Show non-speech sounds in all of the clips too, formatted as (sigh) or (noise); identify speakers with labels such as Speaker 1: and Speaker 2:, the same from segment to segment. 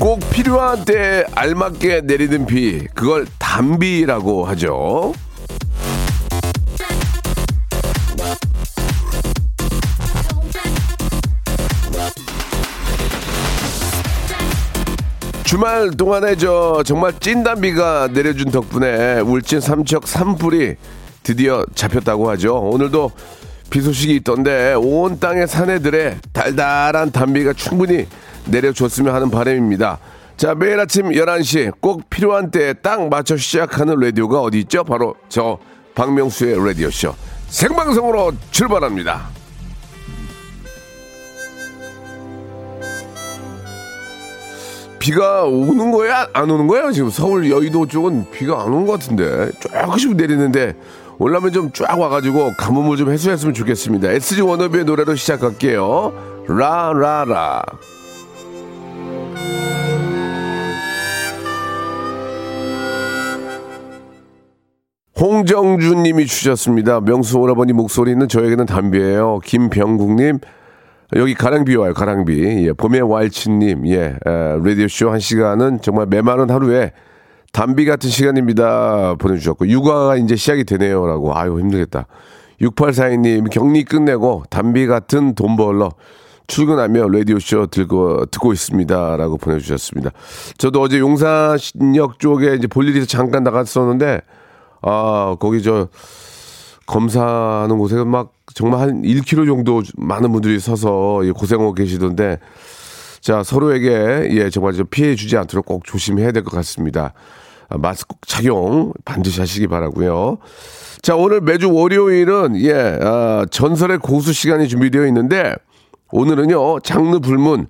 Speaker 1: 꼭 필요한 때에 알맞게 내리는 비, 그걸 단비라고 하죠. 주말 동안에 저 정말 찐단비가 내려준 덕분에 울진 삼척 산불이 드디어 잡혔다고 하죠. 오늘도 비 소식이 있던데 온 땅의 사내들의 달달한 단비가 충분히 내려줬으면 하는 바람입니다. 자, 매일 아침 11시 꼭 필요한 때에 딱 맞춰 시작하는 라디오가 어디 있죠? 바로 저 박명수의 라디오쇼. 생방송으로 출발합니다. 비가 오는 거야? 안 오는 거야? 지금 서울 여의도 쪽은 비가 안 오는 것 같은데. 조금씩 내리는데 올라면 좀 쫙 와가지고 가뭄을 좀 해소했으면 좋겠습니다. SG 워너비의 노래로 시작할게요. 라라라. 홍정준 님이 주셨습니다. 명수 오라버니 목소리는 저에게는 담비예요. 김병국 님 여기 가랑비 와요. 가랑비. 예, 봄의 왈츠 님. 예. 라디오 쇼 한 시간은 정말 메마른 하루에 담비 같은 시간입니다. 보내 주셨고 육아가 이제 시작이 되네요 라고. 아유, 힘들겠다. 6842님 격리 끝내고 담비 같은 돈 벌러 출근하며 라디오쇼 들고, 듣고 있습니다. 라고 보내주셨습니다. 저도 어제 용산역 쪽에 이제 볼 일이 잠깐 나갔었는데, 아, 거기 저, 검사하는 곳에 막 정말 한 1km 정도 많은 분들이 서서 고생하고 계시던데, 자, 서로에게, 예, 정말 좀 피해 주지 않도록 꼭 조심해야 될 것 같습니다. 아, 마스크 착용 반드시 하시기 바라고요 자, 오늘 매주 월요일은, 예, 아, 전설의 고수 시간이 준비되어 있는데, 오늘은요, 장르 불문.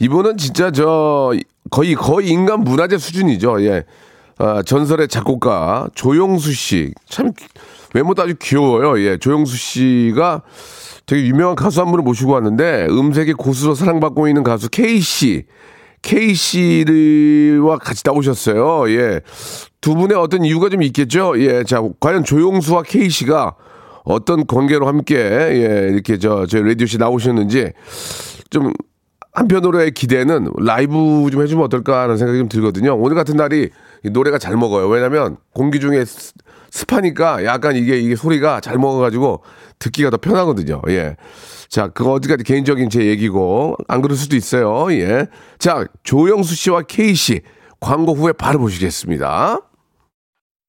Speaker 1: 이분은 진짜 저, 거의, 거의 인간 문화재 수준이죠. 예. 아, 전설의 작곡가 조용수 씨. 참, 외모도 아주 귀여워요. 예. 조용수 씨가 되게 유명한 가수 한 분을 모시고 왔는데, 음색의 고수로 사랑받고 있는 가수 K씨. K씨와 같이 나오셨어요. 예. 두 분의 어떤 이유가 좀 있겠죠? 예. 자, 과연 조용수와 K씨가 어떤 관계로 함께 예, 이렇게 저 저희 라디오 씨 나오셨는지 좀 한편으로의 기대는 라이브 좀 해주면 어떨까 하는 생각이 좀 들거든요. 오늘 같은 날이 노래가 잘 먹어요. 왜냐면 공기 중에 습하니까 약간 이게 이게 소리가 잘 먹어가지고 듣기가 더 편하거든요. 예. 자, 그거 어디까지 개인적인 제 얘기고 안 그럴 수도 있어요. 예. 자, 조영수 씨와 K 씨 광고 후에 바로 보시겠습니다.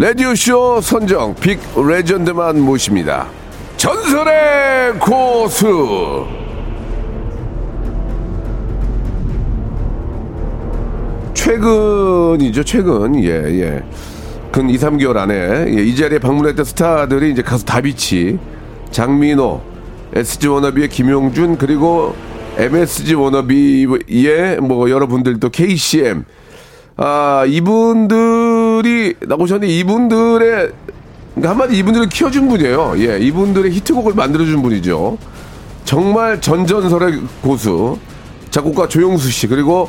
Speaker 1: 라디오쇼 선정 빅 레전드만 모십니다. 전설의 고수! 최근이죠, 최근. 예, 예. 근 2, 3개월 안에 예, 이 자리에 방문했던 스타들이 이제 가수 다비치, 장민호, SG 워너비의 김용준, 그리고 MSG 워너비의 뭐 여러분들 또 KCM. 아, 이분들 이 나오셨는데 이분들의 그러니까 한마디 이분들을 키워준 분이에요. 예, 이분들의 히트곡을 만들어준 분이죠. 정말 전전설의 고수 작곡가 조용수 씨 그리고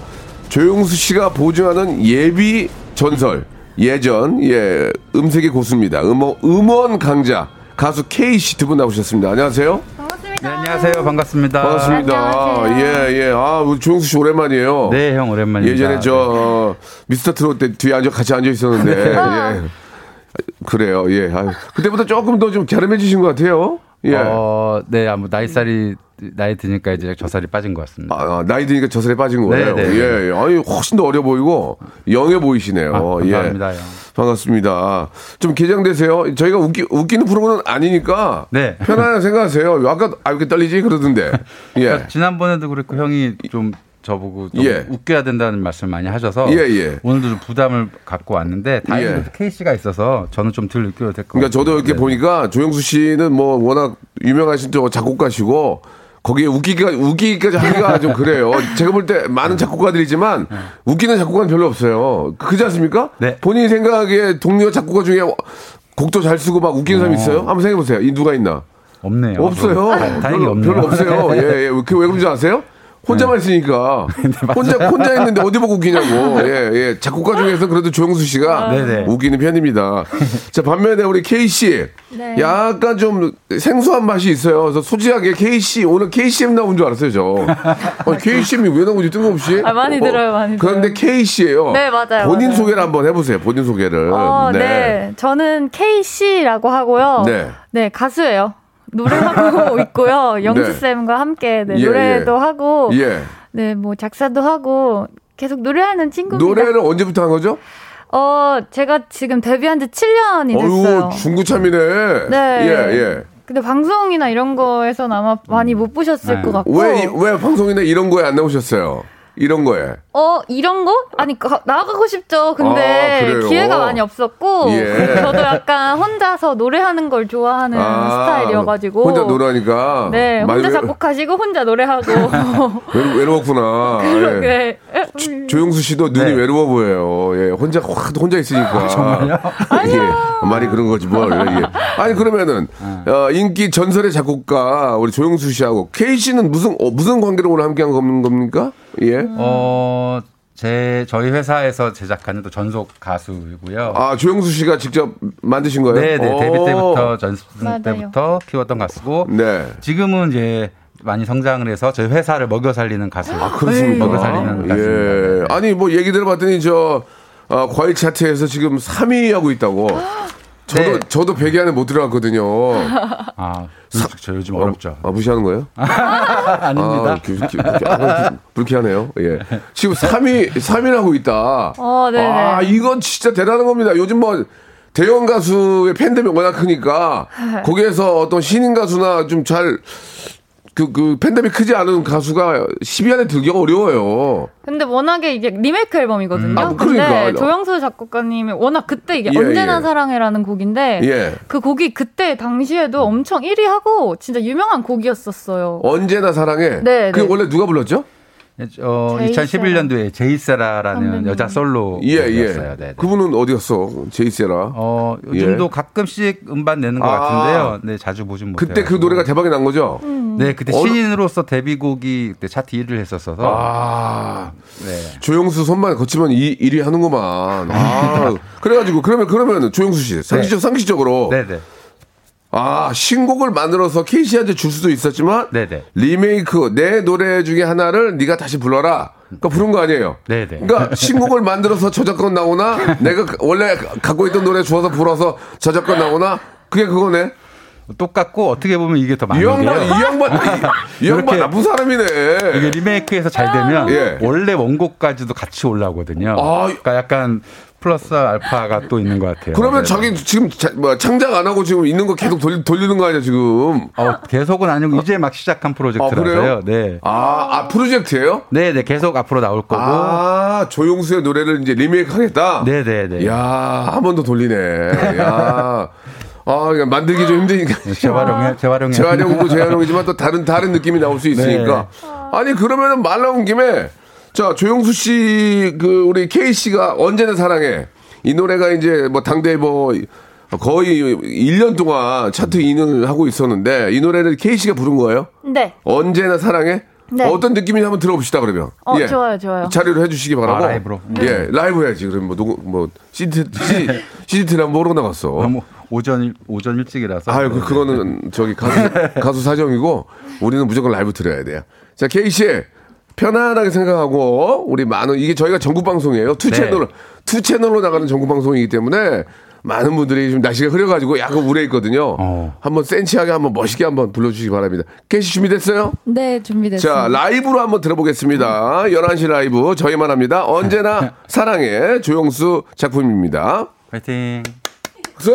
Speaker 1: 조용수 씨가 보증하는 예비 전설 예전 예 음색의 고수입니다. 음원 강자 가수 K 씨 두 분 나오셨습니다. 안녕하세요.
Speaker 2: 네, 안녕하세요. 반갑습니다.
Speaker 1: 반갑습니다. 예, 예. 아, 우리 조용수 씨 오랜만이에요.
Speaker 2: 네, 형 오랜만입니다.
Speaker 1: 예전에 저 어, 미스터 트롯 때 뒤에 앉아 같이 앉아 있었는데 예. 그래요. 예. 아유, 그때보다 조금 더 좀 갸름해지신 것 같아요. 예.
Speaker 2: 어, 네, 아무 나이살이 나이 드니까 이제 저살이 빠진 것 같습니다.
Speaker 1: 아, 나이 드니까 저살에 빠진 거예요.
Speaker 2: 네, 네.
Speaker 1: 예, 예. 아니, 훨씬 더 어려 보이고, 영해 보이시네요.
Speaker 2: 아, 감사합니다.
Speaker 1: 예.
Speaker 2: 형.
Speaker 1: 반갑습니다. 좀 개장되세요. 저희가 웃기, 웃기는 프로그램은 아니니까.
Speaker 2: 네.
Speaker 1: 편안하게 (laughs) 생각하세요. 아까, 아, 이렇게 떨리지? 그러던데. 예.
Speaker 2: 그러니까 지난번에도 그렇고 형이 좀 저보고 좀
Speaker 1: 예.
Speaker 2: 웃겨야 된다는 말씀 많이 하셔서
Speaker 1: 예, 예.
Speaker 2: 오늘도 좀 부담을 갖고 왔는데 다행히도
Speaker 1: 예.
Speaker 2: 케이스가 있어서 저는 좀 덜 웃겨도 될것 같아요.
Speaker 1: 그러니까 저도 이렇게
Speaker 2: 네.
Speaker 1: 보니까 조영수 씨는 뭐 워낙 유명하신 저 작곡가시고 거기에 웃기기가 웃기기까지 하기가 (laughs) 좀 그래요. 제가 볼 때 많은 작곡가들이지만 웃기는 작곡가는 별로 없어요. 그지 않습니까?
Speaker 2: 네.
Speaker 1: 본인 생각에 동료 작곡가 중에 곡도 잘 쓰고 막 웃기는 사람 있어요? 한번 생각해 보세요. 이 누가 있나?
Speaker 2: 없네요.
Speaker 1: 없어요.
Speaker 2: 다- 다행히
Speaker 1: 별로,
Speaker 2: 없네요.
Speaker 1: 별로 없어요. 예, 예. 그왜 그런지 아세요? 혼자만 있으니까 (laughs) 혼자 혼자 있는데 어디 보고 웃기냐고. 예, 예. 작곡가 중에서 그래도 조영수 씨가
Speaker 2: 네네.
Speaker 1: 웃기는 편입니다. 자 반면에 우리 K 씨
Speaker 3: 네.
Speaker 1: 약간 좀 생소한 맛이 있어요. 그래서 솔직하게 K 씨 오늘 KCM 나온 줄 알았어요, 저. 어, KCM이 왜 나오지 뜬금없이?
Speaker 3: 아, 많이 들어요, 많이
Speaker 1: 그런데 K 씨예요.
Speaker 3: 네, 맞아요,
Speaker 1: 본인
Speaker 3: 맞아요.
Speaker 1: 소개를 한번 해 보세요. 본인 소개를.
Speaker 3: 어, 네. 저는 K씨라고 하고요.
Speaker 1: 네.
Speaker 3: 가수예요. 노래하고 (laughs) 있고요. 영수 쌤과 함께 네,
Speaker 1: 예,
Speaker 3: 노래도
Speaker 1: 예.
Speaker 3: 하고,
Speaker 1: 예.
Speaker 3: 네, 뭐 작사도 하고, 계속 노래하는 친구입니다.
Speaker 1: 노래를 언제부터 한 거죠?
Speaker 3: 어, 제가 지금 데뷔한 지 7년이 됐어요.
Speaker 1: 어유 중구참이네.
Speaker 3: 네.
Speaker 1: 예, 예.
Speaker 3: 근데 방송이나 이런 거에서는 아마 많이 못 보셨을
Speaker 2: 네.
Speaker 3: 것 같고.
Speaker 1: 왜, 이- 왜 방송이나 이런 거에 안 나오셨어요? 이런 거에.
Speaker 3: 어, 이런 거? 아니, 가- 나가고 싶죠.
Speaker 1: 아,
Speaker 3: 근데
Speaker 1: 그래요?
Speaker 3: 기회가 많이 없었고,
Speaker 1: 예.
Speaker 3: 저도 약간 혼자서 노래하는 걸 좋아하는 스타일이어가지고.
Speaker 1: 아, 혼자 노래하니까.
Speaker 3: 네, 혼자
Speaker 1: 외-
Speaker 3: 작곡하시고 혼자 노래하고.
Speaker 1: 외, 외로웠구나. (laughs) 예.
Speaker 3: 네.
Speaker 1: 조영수 씨도 눈이
Speaker 2: 네.
Speaker 1: 외로워 보여요. 예, 혼자 확 혼자 있으니까. 정말요? 예, 말이 그런 거지 뭘. 예. 아니 그러면은 어, 인기 전설의 작곡가 우리 조영수 씨하고 K 씨는 무슨 어, 무슨 관계로 오늘 함께한 겁- 겁니까? 예.
Speaker 2: 어, 제 저희 회사에서 제작하는 또 전속 가수이고요.
Speaker 1: 아 조영수 씨가 직접 만드신 거예요?
Speaker 2: 네, 네.
Speaker 1: 오.
Speaker 2: 데뷔 때부터 전습. 때부터 키웠던 가수고
Speaker 1: 네.
Speaker 2: 지금은 이제 많이 성장을 해서 저희 회사를 먹여 살리는 가수.
Speaker 1: 아, 그렇습니까?
Speaker 2: 먹여 살리는 가수입니다.
Speaker 1: 예.
Speaker 2: 네.
Speaker 1: 아니, 뭐, 얘기 들어봤더니, 저, 어, 과일 차트에서 지금 3위 하고 있다고. 저도,
Speaker 2: 네.
Speaker 1: 저도 100위 안에 못 들어갔거든요.
Speaker 2: 아, 저 요즘 어렵죠.
Speaker 1: 아, 무시하는 거예요? (laughs)
Speaker 2: 아닙니다.
Speaker 1: 아, 기, 기, 기, 아, 기- 불쾌하네요. 예. 지금 3위, 3위를 하고 있다.
Speaker 3: 어, 네네.
Speaker 1: 아, 이건 진짜 대단한 겁니다. 요즘 뭐, 대형 가수의 팬덤이 워낙 크니까, (laughs) 거기에서 어떤 신인 가수나 좀 잘, 그, 그, 팬덤이 크지 않은 가수가 10위 안에 들기가 어려워요.
Speaker 3: 근데 워낙에 이게 리메이크 앨범이거든요.
Speaker 1: 아, 그러니까.
Speaker 3: 근데 조영수 작곡가님이 워낙 그때 이게
Speaker 1: 예,
Speaker 3: 언제나
Speaker 1: 예.
Speaker 3: 사랑해라는 곡인데
Speaker 1: 예.
Speaker 3: 그 곡이 그때 당시에도 엄청 1위 하고 진짜 유명한 곡이었었어요.
Speaker 1: 언제나 사랑해.
Speaker 3: 네,
Speaker 1: 그
Speaker 3: 네.
Speaker 1: 원래 누가 불렀죠?
Speaker 2: 어,
Speaker 3: 제이세라.
Speaker 2: 2011년도에 제이세라라는
Speaker 3: 선배님.
Speaker 2: 여자 솔로
Speaker 1: 예, 예.
Speaker 2: 였어요. 네, 네.
Speaker 1: 그분은 어디 갔어? 제이세라.
Speaker 2: 어, 요즘도
Speaker 1: 예.
Speaker 2: 가끔씩 음반 내는 것
Speaker 1: 아.
Speaker 2: 같은데요. 네, 자주 보진 못해요.
Speaker 1: 그때 그 노래가 대박이 난 거죠?
Speaker 2: 네, 그때
Speaker 1: 어느-
Speaker 2: 신인으로서 데뷔곡이 그때 차트 1위를 했었어서
Speaker 1: 아.
Speaker 2: 네.
Speaker 1: 조영수 손만 거치면 이, 1위 하는구만. (laughs) 아. 그래 가지고, 그러면, 그러면 조영수 씨. 상식적, 상식적으로.
Speaker 2: 네, 네.
Speaker 1: 아, 신곡을 만들어서 케이씨한테 줄 수도 있었지만.
Speaker 2: 네, 네.
Speaker 1: 리메이크, 내 노래 중에 하나를 네가 다시 불러라. 그러니까 부른 거 아니에요.
Speaker 2: 네, 네.
Speaker 1: 그러니까 신곡을 만들어서 저작권 나오나 내가 원래 갖고 있던 노래 주워서 불어서 저작권 나오나 그게 그거네.
Speaker 2: 똑같고 어떻게 보면 이게
Speaker 1: 더이
Speaker 2: 많은
Speaker 1: 양반, 이
Speaker 2: 게요.
Speaker 1: 양반, 이, 이 양반
Speaker 2: 이렇게
Speaker 1: 나쁜 사람이네.
Speaker 2: 이게 리메이크해서 잘 되면
Speaker 1: 예.
Speaker 2: 원래 원곡까지도 같이 올라오거든요.
Speaker 1: 아,
Speaker 2: 그러니까 약간 플러스 알파가 또 있는 것 같아요.
Speaker 1: 그러면
Speaker 2: 네.
Speaker 1: 자기 지금 자, 뭐 창작 안 하고 지금 있는 거 계속 돌리, 돌리는 거 아니야 지금?
Speaker 2: 어, 계속은 아니고 이제 막 시작한
Speaker 1: 아,
Speaker 2: 프로젝트라서요.
Speaker 1: 그래요?
Speaker 2: 네.
Speaker 1: 아, 아 프로젝트예요?
Speaker 2: 네, 네, 계속 앞으로 나올 거고.
Speaker 1: 아, 조용수의 노래를 이제 리메이크 하겠다.
Speaker 2: 네, 네, 네.
Speaker 1: 야, 한 번 더 돌리네. 야. 아, 그냥 만들기 좀 힘드니까.
Speaker 2: 재활용해, 재활용해.
Speaker 1: 재활용도 재활용이지만 또 다른 다른 느낌이 나올 수 있으니까. 아니 그러면은 말 나온 김에 자 조영수 씨 그 우리 K 씨가 언제나 사랑해 이 노래가 이제 뭐 당대 뭐 거의 1년 동안 차트 2등을 하고 있었는데 이 노래를 K 씨가 부른 거예요?
Speaker 3: 네.
Speaker 1: 언제나 사랑해?
Speaker 3: 네.
Speaker 1: 어떤 느낌인지 한번 들어봅시다 그러면.
Speaker 3: 어, 좋아요, 좋아요.
Speaker 1: 자료를 해주시기 바라고.
Speaker 2: 아, 라이브로?
Speaker 1: 예, 라이브 해야지. 그럼 뭐 누구 뭐 CD를 한번 (laughs) 모르고 나갔어.
Speaker 2: 너무 오전 일- 오전 일찍이라서.
Speaker 1: 아유, 그, 그거는 저기 가수, (laughs) 가수 사정이고, 우리는 무조건 라이브 들어야 돼요. 자, K씨, 편안하게 생각하고, 우리 많은, 이게 저희가 전국 방송이에요. two
Speaker 2: 네.
Speaker 1: 채널, two 채널로 나가는 전국 방송이기 때문에, 많은 분들이 좀 날씨가 흐려가지고 약간 우울해 있거든요.
Speaker 2: 어.
Speaker 1: 한번 센치하게 한번 멋있게 한번 불러주시기 바랍니다. 케이씨 준비됐어요?
Speaker 3: 네, 준비됐습니다.
Speaker 1: 자, 라이브로 한번 들어보겠습니다. 11시 라이브 저희만 합니다. 언제나 (laughs) 사랑해 조영수 작품입니다.
Speaker 2: 파이팅.
Speaker 1: 박수!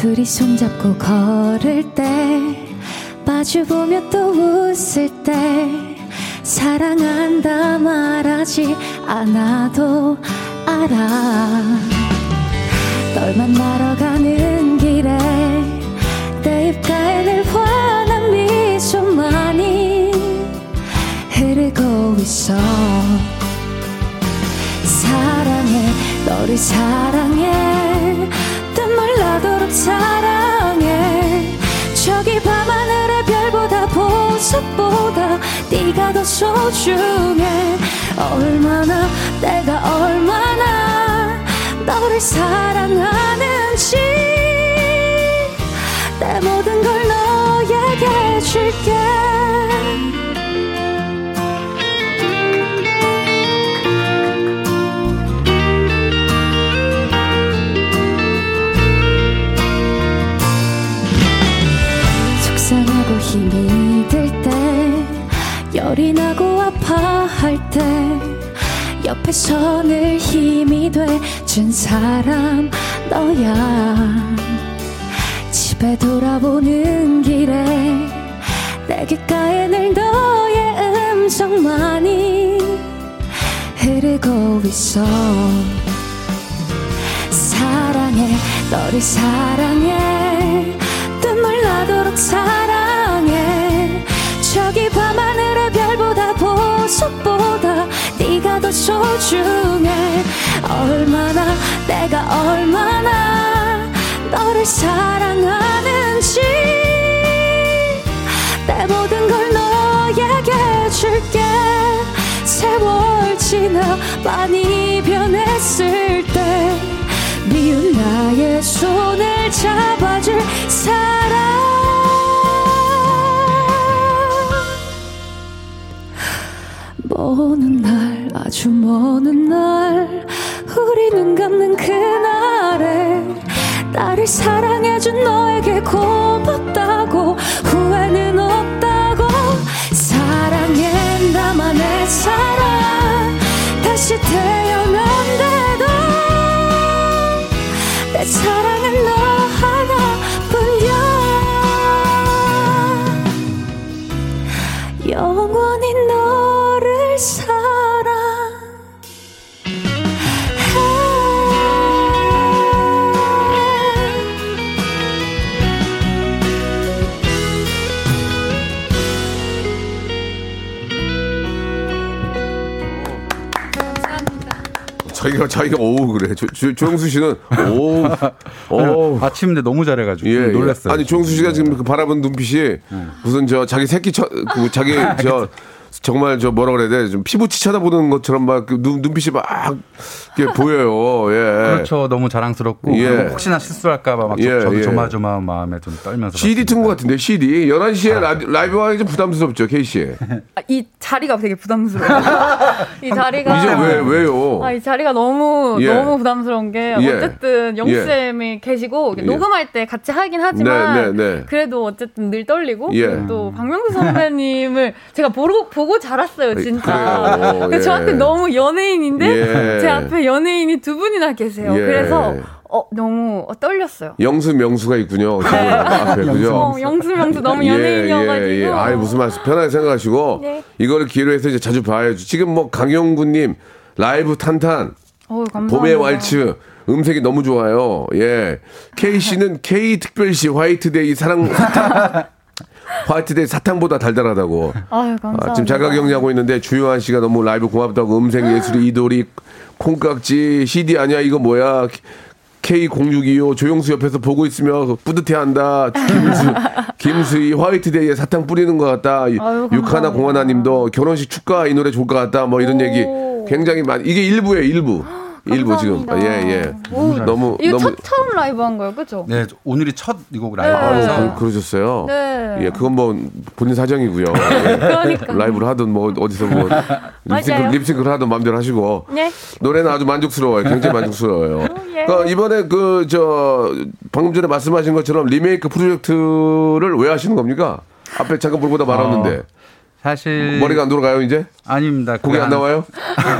Speaker 4: 둘이 손잡고 걸을 때 마주보며 또 웃을 때 사랑한다 말하지 않아도 알아. 널 만나러 가는 길에 내 입가에 늘 환한 미소만이 흐르고 있어. 사랑해 너를 사랑해 사랑해. 저기 밤하늘의 별보다 보석보다 네가 더 소중해. 얼마나 내가 얼마나 너를 사랑하는지 내 모든 걸 너에게 줄게 옆에서 늘 힘이 돼 준 사람 너야. 집에 돌아보는 길에 내 귓가에 늘 너의 음성만이 흐르고 있어. 사랑해 너를 사랑해. 눈물 나도록 사랑해. 저기 밤하늘의 별보다 보석보 더 소중해 얼마나 내가 얼마나 너를 사랑하는지 내 모든 걸 너에게 줄게. 세월 지나 많이 변했을 때 미운 나의 손을 잡아줄 사람 먼날 아주 먼 날 우리 눈 감는 그날에 나를 사랑해준 너에게 고맙다고 후회는 없다고 사랑해 나만의 사랑. 다시 태어난대도 내 사랑은 너
Speaker 1: 자기가 자기가 오우 그래. 조, 조, 조영수 씨는 오우 (laughs) 오.
Speaker 2: 아침인데 너무 잘해가지고
Speaker 1: 예,
Speaker 2: 놀랐어요.
Speaker 1: 예. 아니 조영수 씨가 지금 그 바라본 눈빛이 무슨 저 자기 새끼 쳐, 그 자기 (laughs) 저 정말 저 뭐라 그래야 돼? 좀 피부치 쳐다보는 것처럼 막그 눈, 눈빛이 막 게 보여요. 예.
Speaker 2: 그렇죠. 너무 자랑스럽고
Speaker 1: 예.
Speaker 2: 그리고 혹시나 실수할까봐 막
Speaker 1: 예,
Speaker 2: 저도
Speaker 1: 예.
Speaker 2: 조마조마한 마음에 좀 떨면서
Speaker 1: CD 튼 것. 같은데 CD 11시에 라, 라이브 하기 좀 부담스럽죠 K 씨. (laughs)
Speaker 3: 아, 이 자리가 되게 부담스러워요. (laughs) 이 자리가
Speaker 1: 이제 왜 왜요?
Speaker 3: 아, 이 자리가 너무
Speaker 1: 예.
Speaker 3: 너무 부담스러운 게
Speaker 1: 예.
Speaker 3: 어쨌든 영수
Speaker 1: 예.
Speaker 3: 쌤이 계시고
Speaker 1: 예.
Speaker 3: 녹음할 때 같이 하긴 하지만
Speaker 1: 네, 네, 네.
Speaker 3: 그래도 어쨌든 늘 떨리고
Speaker 1: 예.
Speaker 3: 또 박명수 선배님을 (laughs) 제가 보고 보고 자랐어요 진짜.
Speaker 1: 예.
Speaker 3: 저한테 너무 연예인인데
Speaker 1: 예.
Speaker 3: 제 앞에 연예인이 두 분이나 계세요.
Speaker 1: 예.
Speaker 3: 그래서 어, 너무 어, 떨렸어요.
Speaker 1: 영수 명수가 있군요. 지금 앞에 그죠?
Speaker 3: 어, 영수 명수 너무
Speaker 1: 예,
Speaker 3: 연예인이어가지고.
Speaker 1: 예, 예. 아이, 무슨 말씀 편하게 생각하시고,
Speaker 3: 네.
Speaker 1: 이거를 기회로 해서 이제 자주 봐야죠. 지금 뭐 강용구님, 라이브 탄탄,
Speaker 3: 감사합니다.
Speaker 1: 봄의 왈츠, 음색이 너무 좋아요. 예. K씨는 K 특별시 화이트데이 사랑 사탕. (laughs) 화이트데이 사탕보다 달달하다고.
Speaker 3: 아유, 감사합니다.
Speaker 1: 아, 지금 자가 격리하고 있는데 주요한 씨가 너무 라이브 고맙다고. 음색 예술이 이돌이 콩깍지 CD 아니야? 이거 뭐야? K0625 조용수 옆에서 보고 있으며 뿌듯해한다. 김수 (laughs) 김수희 화이트데이에 사탕 뿌리는 것 같다.
Speaker 3: 아유,
Speaker 1: 육하나
Speaker 3: 감사합니다.
Speaker 1: 공하나님도 결혼식 축가 이 노래 좋을 것 같다. 뭐 이런
Speaker 3: 오.
Speaker 1: 얘기 굉장히 많이 이게 일부예요 일부 일부 지금
Speaker 3: 감사합니다.
Speaker 1: 예 예.
Speaker 3: 오,
Speaker 1: 너무
Speaker 3: 이거
Speaker 1: 너무
Speaker 3: 첫 처음 라이브 한 거예요, 그죠?
Speaker 2: 네, 오늘이 첫 이곡
Speaker 3: 네.
Speaker 2: 라이브라서
Speaker 1: 아, 그, 그러셨어요.
Speaker 3: 네.
Speaker 1: 예, 그건 뭐 본인 사정이고요. 예. (laughs)
Speaker 3: 그러니까.
Speaker 1: 라이브를 하든 뭐 어디서 뭐 (laughs) 립싱크. 립싱크를 하든 마음대로 하시고
Speaker 3: 네.
Speaker 1: 노래는 아주 만족스러워요. 굉장히 만족스러워요. (laughs)
Speaker 3: 예.
Speaker 1: 그러니까 이번에 그 저 방금 전에 말씀하신 것처럼 리메이크 프로젝트를 왜 하시는 겁니까? 앞에 잠깐 물보다 말았는데
Speaker 2: 사실
Speaker 1: 머리가 안 돌아가요 이제?
Speaker 2: 아닙니다. 그게
Speaker 1: 안
Speaker 2: 한-
Speaker 1: 나와요?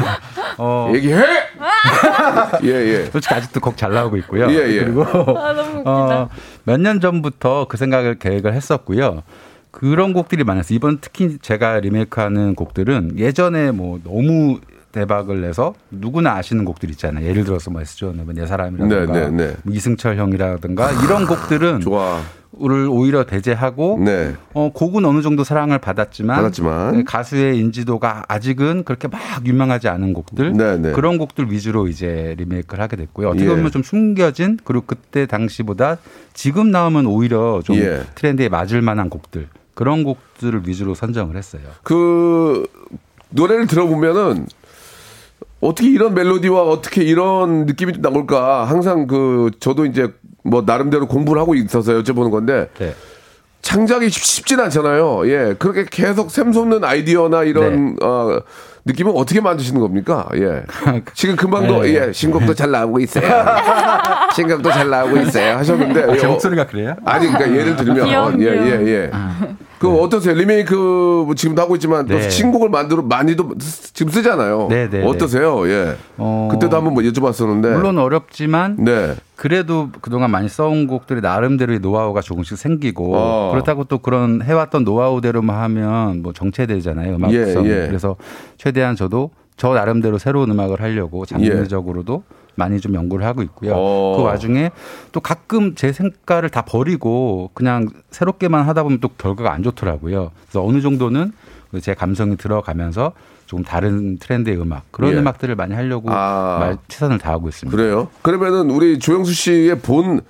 Speaker 1: (laughs)
Speaker 2: 어,
Speaker 1: 얘기해. (laughs) 예 예.
Speaker 2: 솔직히 아직도 곡 잘 나오고 있고요.
Speaker 1: 예, 예.
Speaker 2: 그리고
Speaker 3: 아. (laughs)
Speaker 2: 어, 몇 년 전부터 그 생각을 계획을 했었고요. 그런 곡들이 많았어요. 이번 특히 제가 리메이크하는 곡들은 예전에 뭐 너무 대박을 내서 누구나 아시는 곡들 있잖아요. 예를 들어서 뭐 S존의 내 사람이라든가
Speaker 1: 네, 네, 네.
Speaker 2: 뭐 이승철 형이라든가 이런 곡들은
Speaker 1: 좋아.
Speaker 2: 를 오히려 배제하고
Speaker 1: 네.
Speaker 2: 어, 곡은 어느 정도 사랑을 받았지만,
Speaker 1: 받았지만.
Speaker 2: 네, 가수의 인지도가 아직은 그렇게 막 유명하지 않은 곡들
Speaker 1: 네, 네.
Speaker 2: 그런 곡들 위주로 이제 리메이크를 하게 됐고요. 어떻게
Speaker 1: 예.
Speaker 2: 보면 좀 숨겨진 그리고 그때 당시보다 지금 나오면 오히려 좀
Speaker 1: 예.
Speaker 2: 트렌드에 맞을 만한 곡들 그런 곡들을 위주로 선정을 했어요.
Speaker 1: 그 노래를 들어보면은 어떻게 이런 멜로디와 어떻게 이런 느낌이 나올까 항상 그 저도 이제 뭐 나름대로 공부를 하고 있어서 여쭤보는 건데
Speaker 2: 네.
Speaker 1: 창작이 쉽- 쉽진 않잖아요. 예. 그렇게 계속 샘솟는 아이디어나 이런
Speaker 2: 네.
Speaker 1: 어 느낌은 어떻게 만드시는 겁니까? 예. 지금 금방도
Speaker 2: 네.
Speaker 1: 예, 신곡도 잘 나오고 있어요. (laughs) 신곡도 잘 나오고 있어요. 하셨는데
Speaker 2: 아, 제
Speaker 1: 어,
Speaker 2: 목소리가 그래요?
Speaker 1: 아니 그러니까 예를 들면
Speaker 3: 귀여운,
Speaker 1: 예, 예. 예. 그 어떠세요? 리메이크 뭐 지금도 하고 있지만 또
Speaker 2: 네.
Speaker 1: 신곡을 만들어 많이도 쓰- 지금 쓰잖아요.
Speaker 2: 네, 네,
Speaker 1: 어떠세요? 예.
Speaker 2: 어,
Speaker 1: 그때도 한번 뭐 여쭤봤었는데.
Speaker 2: 물론 어렵지만
Speaker 1: 네.
Speaker 2: 그래도 그동안 많이 써온 곡들이 나름대로의 노하우가 조금씩 생기고
Speaker 1: 어.
Speaker 2: 그렇다고 또 그런 해왔던 노하우대로만 하면 뭐 정체되잖아요 음악성
Speaker 1: 예, 예.
Speaker 2: 그래서 최대한 저도 저 나름대로 새로운 음악을 하려고 장르적으로도 많이 좀 연구를 하고 있고요.
Speaker 1: 어.
Speaker 2: 그 와중에 또 가끔 제 생각을 다 버리고 그냥 새롭게만 하다 보면 또 결과가 안 좋더라고요. 그래서 어느 정도는 제 감성이 들어가면서 조금 다른 트렌드의 음악 그런
Speaker 1: 예.
Speaker 2: 음악들을 많이 하려고
Speaker 1: 아.
Speaker 2: 말- 최선을 다하고 있습니다.
Speaker 1: 그래요? 그러면은 우리 조영수 씨의 본,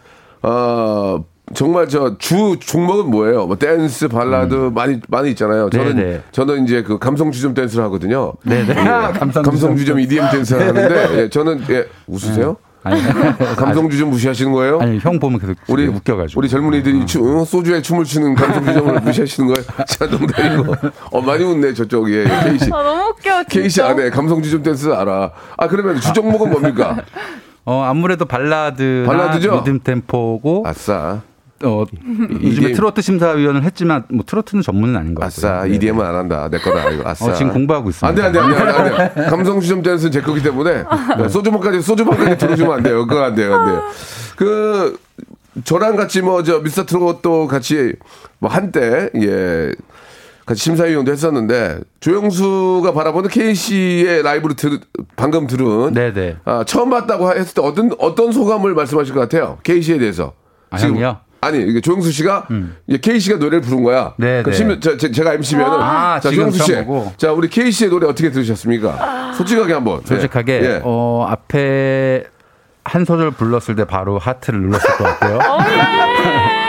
Speaker 1: 어, 정말 저 주 종목은 뭐예요? 뭐 댄스, 발라드 많이 많이 있잖아요. 저는
Speaker 2: 음. 네네.
Speaker 1: 저는 이제 그 감성 주점 댄스를 하거든요.
Speaker 2: 네네. 감성
Speaker 1: 감성 주점 EDM 댄스를 하는데 예, 저는 예, 웃으세요?
Speaker 2: 아니, (laughs)
Speaker 1: 감성 주점 무시하시는 거예요?
Speaker 2: 아니 형 보면 계속
Speaker 1: 우리
Speaker 2: 웃겨가지고.
Speaker 1: 우리 젊은이들이 추, 어, 소주에 춤을 추는 감성 주점을 (laughs) 무시하시는 거예요? 자 농담이고. 어 많이 웃네 저쪽 예 케이 씨.
Speaker 3: 아, 너무 웃겨. 진짜.
Speaker 1: 케이 씨 안에 감성 주점 댄스 알아. 아 그러면 주 종목은 뭡니까? (laughs)
Speaker 2: 어 아무래도 발라드,
Speaker 1: 발라드죠?
Speaker 2: 리듬 템포고
Speaker 1: 아싸.
Speaker 2: 어 요즘에. 트로트 심사위원을 했지만 뭐 트로트는 전문은 아닌 것 같아요.
Speaker 1: 아싸.
Speaker 2: 네,
Speaker 1: EDM은 안 한다. 내 거다. 이거 아싸.
Speaker 2: 어, 지금 공부하고 있습니다.
Speaker 1: 안 돼, 안 돼, 안 돼, 안 돼. 안 돼. (laughs) 감성 주점 댄스는 제 거기 때문에 네, 소주방까지, 소주방까지 들어주면 안 돼요. 그거 안 돼요, 안 돼요. 그, 저랑 같이 뭐, 저, 미스터 트롯도 같이 뭐 한때, 예, 같이 심사위원도 했었는데, 조영수가 바라보는 K씨의 라이브를 들, 방금 들은,
Speaker 2: 네네.
Speaker 1: 아, 처음 봤다고 했을 때 어떤, 어떤 소감을 말씀하실 것 같아요? K씨에 대해서.
Speaker 2: 아, 형이요?
Speaker 1: 아니, 이게 조영수 씨가, 이게 K씨가 노래를 부른 거야.
Speaker 2: 네,
Speaker 1: 그
Speaker 2: 네.
Speaker 1: 심- 저, 제, 가 MC면은.
Speaker 2: 아,
Speaker 1: 자, 조영수 씨.
Speaker 2: 보고.
Speaker 1: 자, 우리 K 씨의 노래 어떻게 들으셨습니까? 솔직하게 한번. 네.
Speaker 2: 솔직하게
Speaker 1: 예.
Speaker 2: 어 앞에 한 소절 불렀을 때 바로 하트를 눌렀을 것 같고요.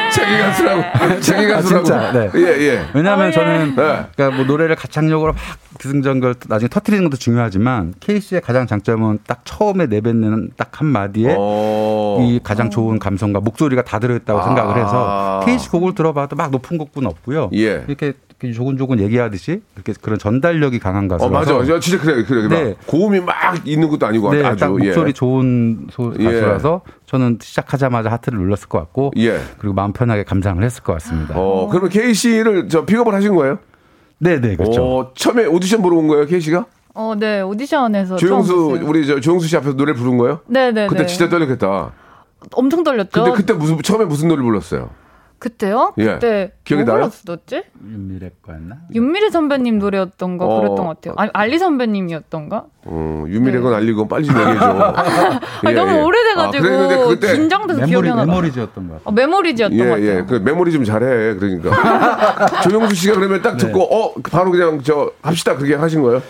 Speaker 2: (laughs)
Speaker 1: 자기 가수라고. 자기 가수라고.
Speaker 2: 진짜, 네.
Speaker 1: 예, 예.
Speaker 2: 왜냐하면 저는
Speaker 1: 네.
Speaker 2: 그러니까 뭐 노래를 가창력으로 막 기승전결 나중에 터트리는 것도 중요하지만 케이씨의 가장 장점은 딱 처음에 내뱉는 딱 한 마디에
Speaker 1: 어.
Speaker 2: 이 가장 좋은 감성과 목소리가 다 들어있다고
Speaker 1: 아.
Speaker 2: 생각을 해서 케이씨 곡을 들어봐도 막 높은 곡은 없고요.
Speaker 1: 예.
Speaker 2: 이렇게 조곤조곤 얘기하듯이 이렇게 그런 전달력이 강한
Speaker 1: 어,
Speaker 2: 가수라서
Speaker 1: 맞아. 저 진짜 그래, 그래.
Speaker 2: 네.
Speaker 1: 고음이 막 있는 것도 아니고
Speaker 2: 네,
Speaker 1: 아주.
Speaker 2: 딱 목소리
Speaker 1: 예.
Speaker 2: 좋은 소,
Speaker 1: 예.
Speaker 2: 가수라서 저는 시작하자마자 하트를 눌렀을 것 같고
Speaker 1: 예.
Speaker 2: 그리고 마음 편하게 감상을 했을 것 같습니다.
Speaker 1: 어, 그러면 K 씨를 저 픽업을 하신 거예요?
Speaker 2: 네, 네, 그렇죠.
Speaker 1: 어, 처음에 오디션 보러 온 거예요, K 씨가?
Speaker 3: 어, 네. 오디션에서
Speaker 1: 조영수. 우리 저 조영수 씨 앞에서 노래 부른 거예요?
Speaker 3: 네 네.
Speaker 1: 그때 진짜 떨렸겠다.
Speaker 3: 엄청 떨렸죠.
Speaker 1: 근데 그때 무슨 처음에 무슨 노래 불렀어요?
Speaker 3: 그때요?
Speaker 1: 예.
Speaker 3: 그때
Speaker 1: 기억이
Speaker 3: 뭐
Speaker 1: 나요?
Speaker 3: 불렀었지?
Speaker 2: 윤미래 거였나?
Speaker 3: 윤미래 선배님 노래였던가
Speaker 1: 어.
Speaker 3: 그랬던 것 같아요. 아니 알리 선배님이었던가?
Speaker 1: 어, 윤미래건
Speaker 3: 네.
Speaker 1: 알리 건 빨리 좀 얘기해줘. (laughs)
Speaker 3: 아니, 너무 오래돼가지고
Speaker 1: 아, 그때
Speaker 3: 긴장돼서 기억이
Speaker 2: 메모리
Speaker 3: 안 나.
Speaker 2: Memories였던 것 같아요.
Speaker 3: 어, Memories였던 것
Speaker 1: 예,
Speaker 3: 같아요.
Speaker 1: 예. 그 메모리 좀 잘해. 그러니까. (laughs) 조영수 씨가 그러면 딱 듣고, 어, 바로 그냥 저, 합시다. 그렇게 하신 거예요?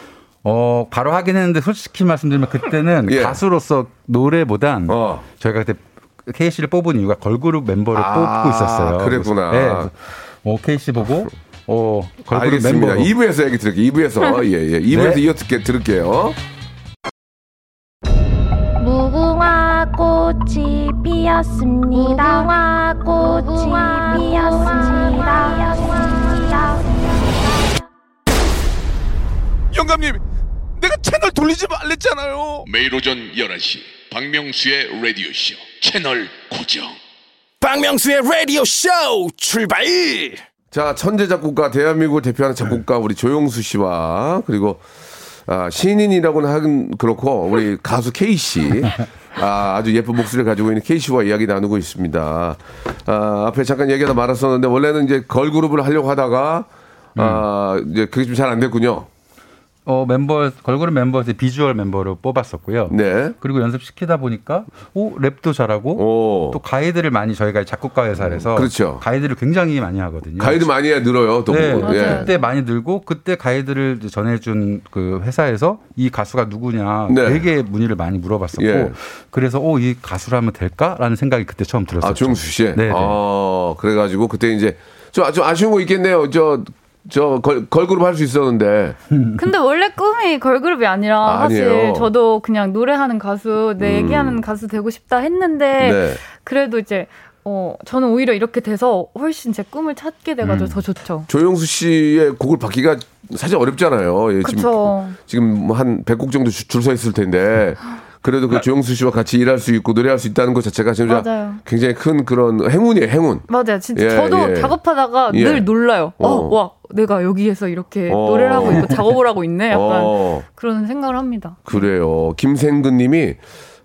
Speaker 2: 어, 바로 하긴 했는데 솔직히 말씀드리면 그때는
Speaker 1: 예.
Speaker 2: 가수로서 노래보단
Speaker 1: 어.
Speaker 2: 저희가 그때 K씨를 뽑은 이유가 걸그룹 멤버를
Speaker 1: 아,
Speaker 2: 뽑고 있었어요.
Speaker 1: 그랬구나.
Speaker 2: 네. 그래서 어, K씨 보고 어, 걸그룹. 멤버
Speaker 1: 2부에서 얘기 들을게요. 2부에서. 예, 예. 2부에서
Speaker 2: 네.
Speaker 1: 이어 듣게, 들을게요.
Speaker 4: 꽃이 피었습니다. 무궁화 꽃이 피었습니다.
Speaker 5: 영감님, 내가 채널 돌리지 말랬잖아요.
Speaker 6: 매일 오전 11시 박명수의 라디오 쇼 채널 고정
Speaker 7: 박명수의 라디오 쇼 출발
Speaker 1: 자, 천재 작곡가, 대한민국을 대표하는 작곡가, 우리 조용수 씨와, 그리고, 아, 신인이라고는 하긴 그렇고, 우리 (laughs) 가수 K씨. 아, 아주 예쁜 목소리를 가지고 있는 K씨와 이야기 나누고 있습니다. 아, 앞에 잠깐 얘기하다 말았었는데, 원래는 이제 걸그룹을 하려고 하다가, 아, 이제 그게 좀 잘 안 됐군요.
Speaker 2: 어, 멤버 걸그룹 멤버에서 비주얼 멤버로 뽑았었고요.
Speaker 1: 네.
Speaker 2: 그리고 연습시키다 보니까 오 랩도 잘하고
Speaker 1: 오.
Speaker 2: 또 가이드를 많이 저희가 작곡가 회사에서
Speaker 1: 그렇죠.
Speaker 2: 가이드를 굉장히 많이 하거든요.
Speaker 1: 가이드 많이 해 늘어요, 또.
Speaker 2: 네,
Speaker 1: 예.
Speaker 2: 그때 많이 늘고 그때 가이드를 전해준 그 회사에서 이 가수가 누구냐
Speaker 1: 네.
Speaker 2: 되게 문의를 많이 물어봤었고
Speaker 1: 예.
Speaker 2: 그래서 오 이 가수라면 될까라는 생각이 그때 처음 들었어요.
Speaker 1: 아, 조용수 씨?
Speaker 2: 네.
Speaker 1: 아, 그래가지고 그때 이제, 좀, 좀 아쉬운 거 있겠네요. 저, 저 걸, 걸그룹 할 수 있었는데.
Speaker 3: 근데 원래 꿈이 걸그룹이 아니라
Speaker 1: 아,
Speaker 3: 사실.
Speaker 1: 음.
Speaker 3: 저도 그냥 노래하는 가수, 내 얘기하는 가수 되고 싶다 했는데
Speaker 1: 네.
Speaker 3: 그래도 이제 어 저는 오히려 이렇게 돼서 훨씬 제 꿈을 찾게 돼가지고
Speaker 1: 음.
Speaker 3: 더 좋죠.
Speaker 1: 조용수 씨의 곡을 받기가 사실 어렵잖아요. 예, 지금. 지금 뭐한 100곡 정도 줄 서 있을 텐데. (laughs) 그래도 그 조용수 씨와 같이 일할 수 있고 노래할 수 있다는 것 자체가 진짜
Speaker 3: 맞아요.
Speaker 1: 굉장히 큰 그런 행운이에요, 행운.
Speaker 3: 맞아요. 진짜
Speaker 1: 예,
Speaker 3: 저도
Speaker 1: 예.
Speaker 3: 작업하다가
Speaker 1: 예.
Speaker 3: 늘 놀라요. 어,
Speaker 1: 어.
Speaker 3: 와, 내가 여기에서 이렇게
Speaker 1: 어.
Speaker 3: 노래를 하고 있고 작업을 하고 있네. (laughs) 약간
Speaker 1: 어.
Speaker 3: 그런 생각을 합니다.
Speaker 1: 그래요. 김생근 님이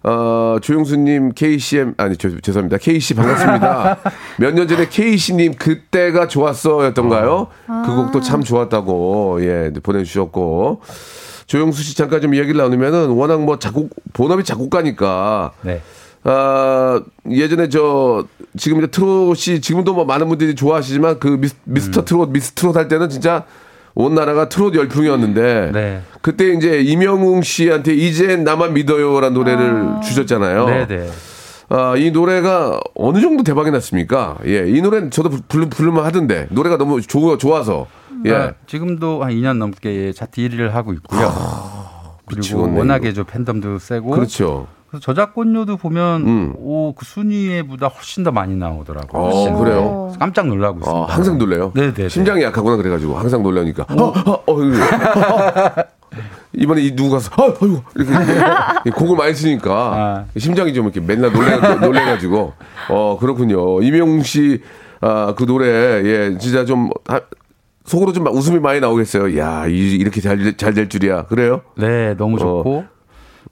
Speaker 1: 어, 조용수님 KCM 아니 죄, 죄송합니다. KC 반갑습니다. (laughs) 몇 년 전에 KC님 그때가 좋았어 였던가요? 그 곡도 참 좋았다고 예 보내주셨고 조용수 씨 잠깐 좀 이야기를 나누면은 워낙 뭐 작곡 본업이 작곡가니까
Speaker 2: 네.
Speaker 1: 아 예전에 저 지금 이제 트롯이 지금도 뭐 많은 분들이 좋아하시지만 그 미스, 미스터 트롯 미스 트롯 할 때는 진짜 온 나라가 트롯 열풍이었는데
Speaker 2: 네.
Speaker 1: 그때 이제 이명웅 씨한테 이제 나만 믿어요라는 노래를 주셨잖아요.
Speaker 2: 네네.
Speaker 1: 아, 이 노래가 어느 정도 대박이 났습니까? 예, 이 노래는 저도 부르면 하던데 노래가 너무 좋아, 좋아서 예.
Speaker 2: 아, 지금도 한 2년 넘게 차트 1위를 하고 있고요. 그리고
Speaker 1: 미치겠네,
Speaker 2: 워낙에
Speaker 1: 이거.
Speaker 2: 저 팬덤도 세고
Speaker 1: 그렇죠.
Speaker 2: 그래서 저작권료도 보면
Speaker 1: 음.
Speaker 2: 오그 순위에보다 훨씬 더 많이 나오더라고요.
Speaker 1: 어,
Speaker 2: 훨씬.
Speaker 1: 그래요?
Speaker 2: 깜짝 놀라고 있습니다.
Speaker 1: 어, 항상 놀래요.
Speaker 2: 네네.
Speaker 1: 심장이 약하구나 그래가지고 항상 놀라니까. 어, 어, 어. 어, 어. (laughs) 이번에 이 누구 가서 어, 어이구 이렇게 이 곡을 많이 쓰니까
Speaker 2: 아.
Speaker 1: 심장이 좀 이렇게 맨날 놀래 놀래가지고 어 그렇군요. 이명웅 씨 아 그 노래 예 진짜 좀 아, 속으로 좀 웃음이 많이 나오겠어요. 야 이, 이렇게 잘 잘 될 줄이야 그래요?
Speaker 2: 네, 너무 좋고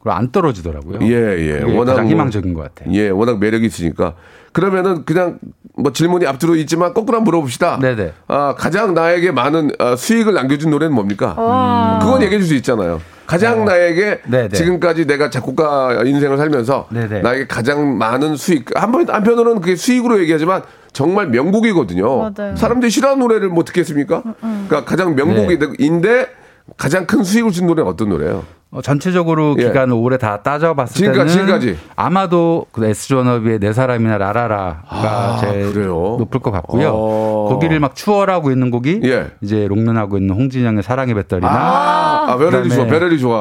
Speaker 2: 그리고 안 떨어지더라고요.
Speaker 1: 예, 예.
Speaker 2: 그게
Speaker 1: 워낙
Speaker 2: 가장
Speaker 1: 뭐-
Speaker 2: 희망적인 것 같아요.
Speaker 1: 예, 워낙 매력이 있으니까. 그러면은 그냥 뭐 질문이 앞뒤로 있지만 거꾸로 한번 물어봅시다.
Speaker 2: 네네.
Speaker 1: 아, 가장 나에게 많은 아, 수익을 남겨준 노래는 뭡니까?
Speaker 3: 와.
Speaker 1: 그건 얘기해 줄 수 있잖아요. 가장 나에게
Speaker 2: 어. 네네.
Speaker 1: 지금까지 내가 작곡가 인생을 살면서
Speaker 2: 네네.
Speaker 1: 나에게 가장 많은 수익 한번 한편으로는 그게 수익으로 얘기하지만 정말 명곡이거든요.
Speaker 3: 맞아요.
Speaker 1: 사람들이 싫어하는 노래를 뭐 듣겠습니까? 그러니까 가장
Speaker 2: 네.
Speaker 1: 명곡인데 가장 큰 수익을 준 노래는 어떤 노래예요?
Speaker 2: 어, 전체적으로
Speaker 1: 예.
Speaker 2: 기간을 올해 다 따져봤을
Speaker 1: 지금까지,
Speaker 2: 때는
Speaker 1: 지금까지.
Speaker 2: 아마도 그 S존업의 내 사람이나 라라라가
Speaker 1: 아,
Speaker 2: 제일
Speaker 1: 그래요?
Speaker 2: 높을 것 같고요.
Speaker 1: 어.
Speaker 2: 거기를 막 추월하고 있는 곡이
Speaker 1: 예.
Speaker 2: 이제 롱런하고 있는 홍진영의 사랑의 배터리나
Speaker 1: 아, 베레리 좋아, 베레리 좋아.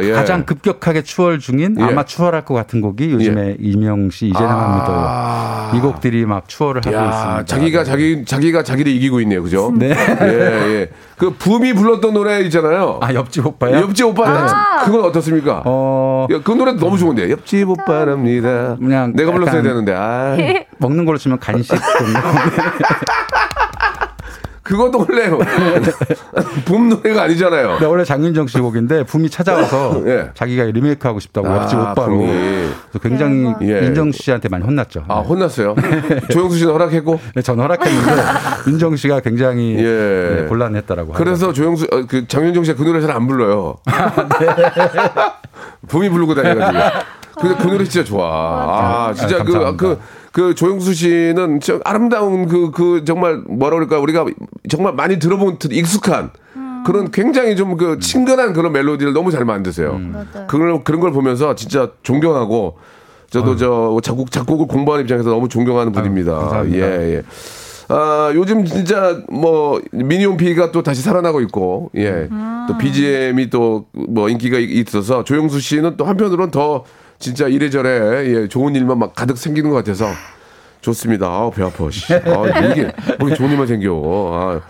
Speaker 2: 네,
Speaker 1: 예.
Speaker 2: 가장 급격하게 추월 중인
Speaker 1: 예.
Speaker 2: 아마 추월할 것 같은 곡이 요즘에 이명 씨 나만
Speaker 1: 아.
Speaker 2: 믿어요. 이 곡들이 막 추월을 하고
Speaker 1: 야,
Speaker 2: 있습니다.
Speaker 1: 자기가 자기 자기가 자기를 이기고 있네요, 그죠?
Speaker 2: 네.
Speaker 1: 예, 예. 그 붐이 불렀던 노래 있잖아요.
Speaker 2: 아 옆집 오빠요?
Speaker 1: 옆집 오빠. 그건 어떻습니까?
Speaker 2: 어
Speaker 1: 야, 그 노래 너무 좋은데. 옆집 오빠랍니다.
Speaker 2: 그냥
Speaker 1: 내가 불렀어야 되는데. 아.
Speaker 2: 먹는 걸로 치면 간식. (laughs)
Speaker 1: 그것도 원래 (laughs) 붐 노래가 아니잖아요.
Speaker 2: 네, 원래 장윤정 씨 곡인데 붐이 찾아와서 (laughs)
Speaker 1: 예.
Speaker 2: 자기가 리메이크 하고 싶다고
Speaker 1: 아,
Speaker 2: 옆집 오빠로
Speaker 1: 붐이.
Speaker 2: 그래서 굉장히.
Speaker 1: 예.
Speaker 2: 윤정 씨한테 많이 혼났죠.
Speaker 1: 아, 혼났어요. (laughs) 조영수 씨는 허락했고.
Speaker 2: 네, 전 허락했는데 윤정 씨가 굉장히
Speaker 1: 예.
Speaker 2: 네, 곤란했다라고.
Speaker 1: 그래서 조영수, 어, 그 장윤정 씨가 그 노래 잘 안 불러요.
Speaker 2: 아, 네.
Speaker 1: 붐이 부르고 다녀가지고. 근데 그 노래 진짜 좋아. 아, 진짜
Speaker 2: 아,
Speaker 1: 그. 그, 그 조영수 씨는 저 아름다운 그, 그 정말 뭐라 그럴까 우리가 정말 많이 들어본 듯 익숙한 그런 굉장히 좀 그 친근한 그런 멜로디를 너무 잘 만드세요.
Speaker 3: 맞아요.
Speaker 1: 그런, 그런 걸 보면서 진짜 존경하고 저도 저 작곡, 작곡을 공부하는 입장에서 너무 존경하는 분입니다.
Speaker 2: 감사합니다.
Speaker 1: 예, 예. 아, 요즘 진짜 뭐 미니홈피가 또 다시 살아나고 있고, 예. 또 BGM이 또 뭐 인기가 있어서 조영수 씨는 또 한편으로는 더 진짜 이래저래 예, 좋은 일만 막 가득 생기는 것 같아서 좋습니다. 아우, 배 아파. 씨. 아, 이게 뭐 좋은 일만 생겨. 아.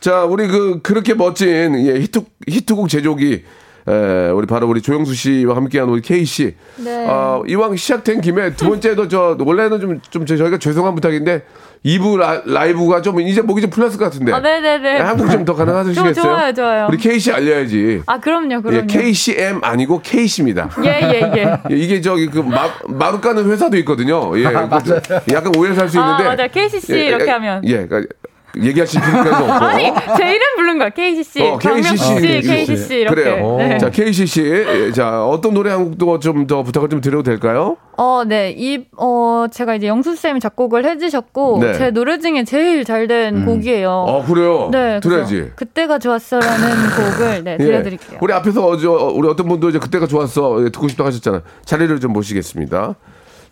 Speaker 1: 자, 우리 그 그렇게 멋진 예, 히트 히트곡 제조기 에, 우리 바로 우리 조영수 씨와 함께한 우리 K 씨.
Speaker 3: 네.
Speaker 1: 아, 이왕 시작된 김에 두 번째도 저 원래는 좀 좀 저희가 죄송한 부탁인데 2부 라, 이브가좀 이제 목이 좀 풀렸을 것 같은데.
Speaker 3: 아, 네네네.
Speaker 1: 한국 좀 더 가능하시겠어요?
Speaker 3: 좀 좋아요, 좋아요.
Speaker 1: 우리 K 씨 알려야지.
Speaker 3: 아, 그럼요, 그럼요.
Speaker 1: 예, KCM 아니고 K 씨입니다.
Speaker 3: 예, 예, 예. (laughs)
Speaker 1: 예, 이게 저기 그 마, 마루 까는 회사도 있거든요. 예, (laughs) 그것도 약간 오해를 살수
Speaker 3: 아,
Speaker 1: 있는데.
Speaker 3: 맞아요. KCC
Speaker 1: 예,
Speaker 3: 이렇게
Speaker 1: 예,
Speaker 3: 하면.
Speaker 1: 예, 그러니까 얘기하실 필요가 없고. (laughs)
Speaker 3: 아니, 제 이름 부른 거야. KCC.
Speaker 1: 어, KCC.
Speaker 3: 씨, KCC 이렇게.
Speaker 1: 그래요.
Speaker 3: 네.
Speaker 1: 자, KCC. 예, 자, 어떤 노래 한 곡도 좀 더 부탁을 좀 드려도 될까요?
Speaker 3: 어, 네. 이, 어, 제가 이제 영수쌤이 작곡을 해주셨고,
Speaker 1: 네.
Speaker 3: 제 노래 중에 제일 잘된 곡이에요.
Speaker 1: 어, 그래요.
Speaker 3: 네.
Speaker 1: 들어야지.
Speaker 3: 그때가 좋았어라는 (laughs) 곡을, 네,
Speaker 1: 예.
Speaker 3: 들려드릴게요.
Speaker 1: 우리 앞에서 어, 저, 우리 어떤 분도 이제 그때가 좋았어. 예, 듣고 싶다고 하셨잖아요. 자리를 좀 모시겠습니다.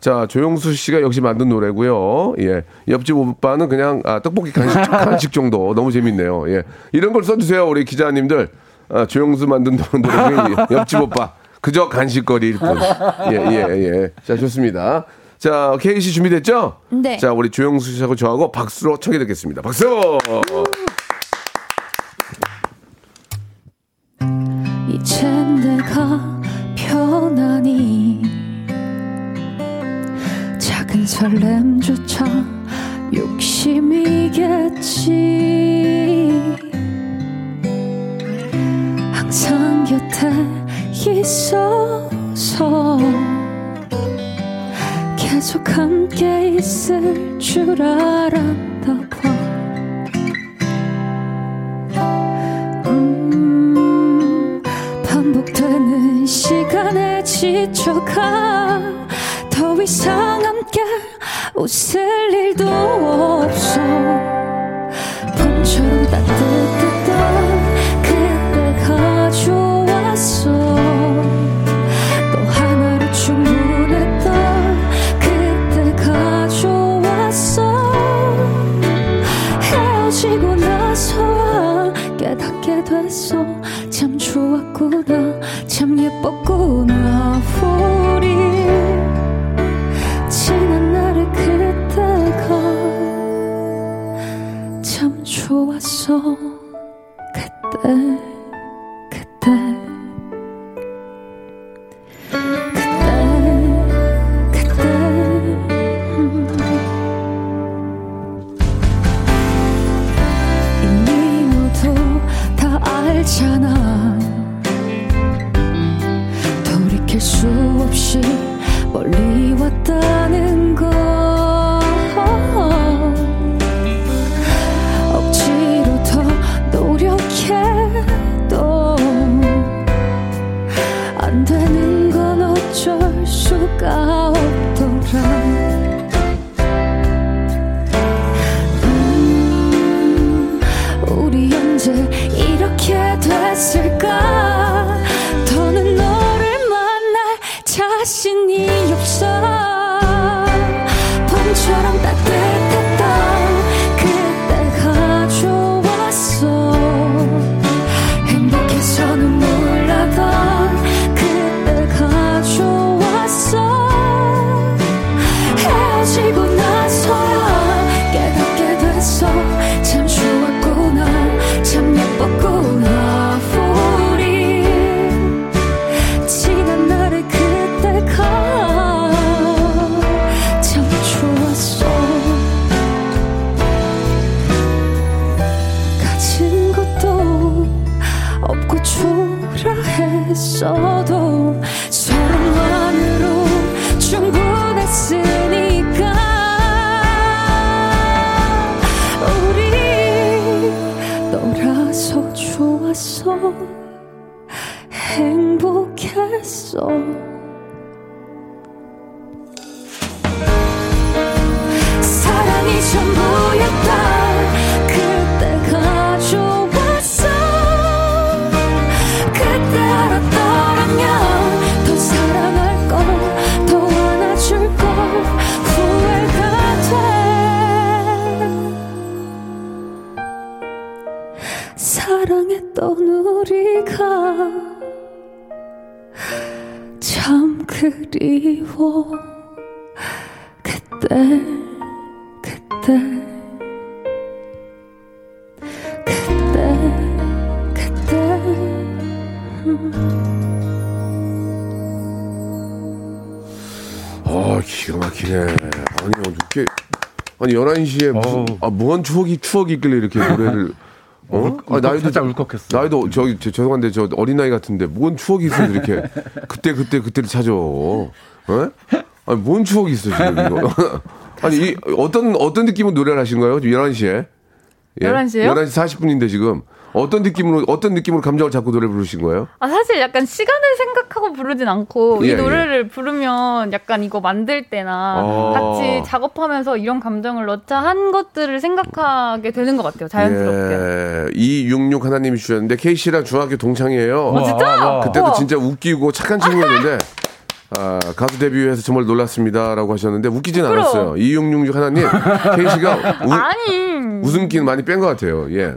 Speaker 1: 자, 조영수 씨가 역시 만든 노래고요. 예. 옆집 오빠는 그냥 아, 떡볶이 간식, (laughs) 간식 정도. 너무 재밌네요. 예. 이런 걸 써 주세요. 우리 기자님들. 아, 조영수 만든 노래 옆집 오빠. 그저 간식거리일 뿐. 예, 예, 예. 자, 좋습니다. 자, 케이 씨 준비됐죠?
Speaker 3: 네.
Speaker 1: 자, 우리 조영수 씨하고 저하고 박수로 청해 듣겠습니다. 박수!
Speaker 4: 이젠 내가 설렘조차 욕심이겠지. 항상 곁에 있어서 계속 함께 있을 줄 알았나 봐. 음, 반복되는 시간에 지쳐가 더 이상 웃을 일도 없어. 봄처럼 따뜻했던 그때가 좋았어. 또 하나로 충분했던 그때가 좋았어. 헤어지고 나서야 깨닫게 됐어. 참 좋았구나. 참 예뻤구나 그때 그때. 그때 그때. 음. 이미 모두 다 알잖아. 돌이킬 수 없이 멀리 왔다는 거 수 그때 그때 그때 그때 아
Speaker 1: 기가 막히네. 아니 어떻게 아니 11시에 무슨 아 무한 추억이 추억이 있길래 이렇게 노래를 어? 아, 나이도
Speaker 2: 살짝 울컥했어.
Speaker 1: 나이도 저기 저, 죄송한데 저 어린 나이 같은데 뭔 추억이 있어 이렇게 그때 그때 그때를 찾아. 어? 아니 뭔 추억이 있어 지금 이거. (laughs) 아니 이, 어떤 어떤 느낌으로 노래를 하신 거예요? 지금 11시에?
Speaker 3: 11시 요?
Speaker 1: 11시 40분인데 지금 어떤 느낌으로 어떤 느낌으로 감정을 잡고 노래 부르신 거예요?
Speaker 3: 아, 사실 약간 시간을 생각하고 부르진 않고
Speaker 1: 예,
Speaker 3: 이 노래를 부르면 약간 이거 만들 때나
Speaker 1: 어.
Speaker 3: 같이 작업하면서 이런 감정을 넣자 한 것들을 생각하게 되는 것 같아요. 자연스럽게.
Speaker 1: 예. 266 하나님이 주셨는데 K 씨랑 중학교 동창이에요.
Speaker 3: 어, 진짜?
Speaker 1: 그때도. 진짜 웃기고 착한 친구였는데 (laughs) 아, 가수 데뷔해서 정말 놀랐습니다라고 하셨는데 웃기진
Speaker 3: 부끄러워.
Speaker 1: 않았어요. 2666 하나님 K 씨가 우,
Speaker 3: 아니.
Speaker 1: 웃음기는 많이 뺀 것 같아요. 예.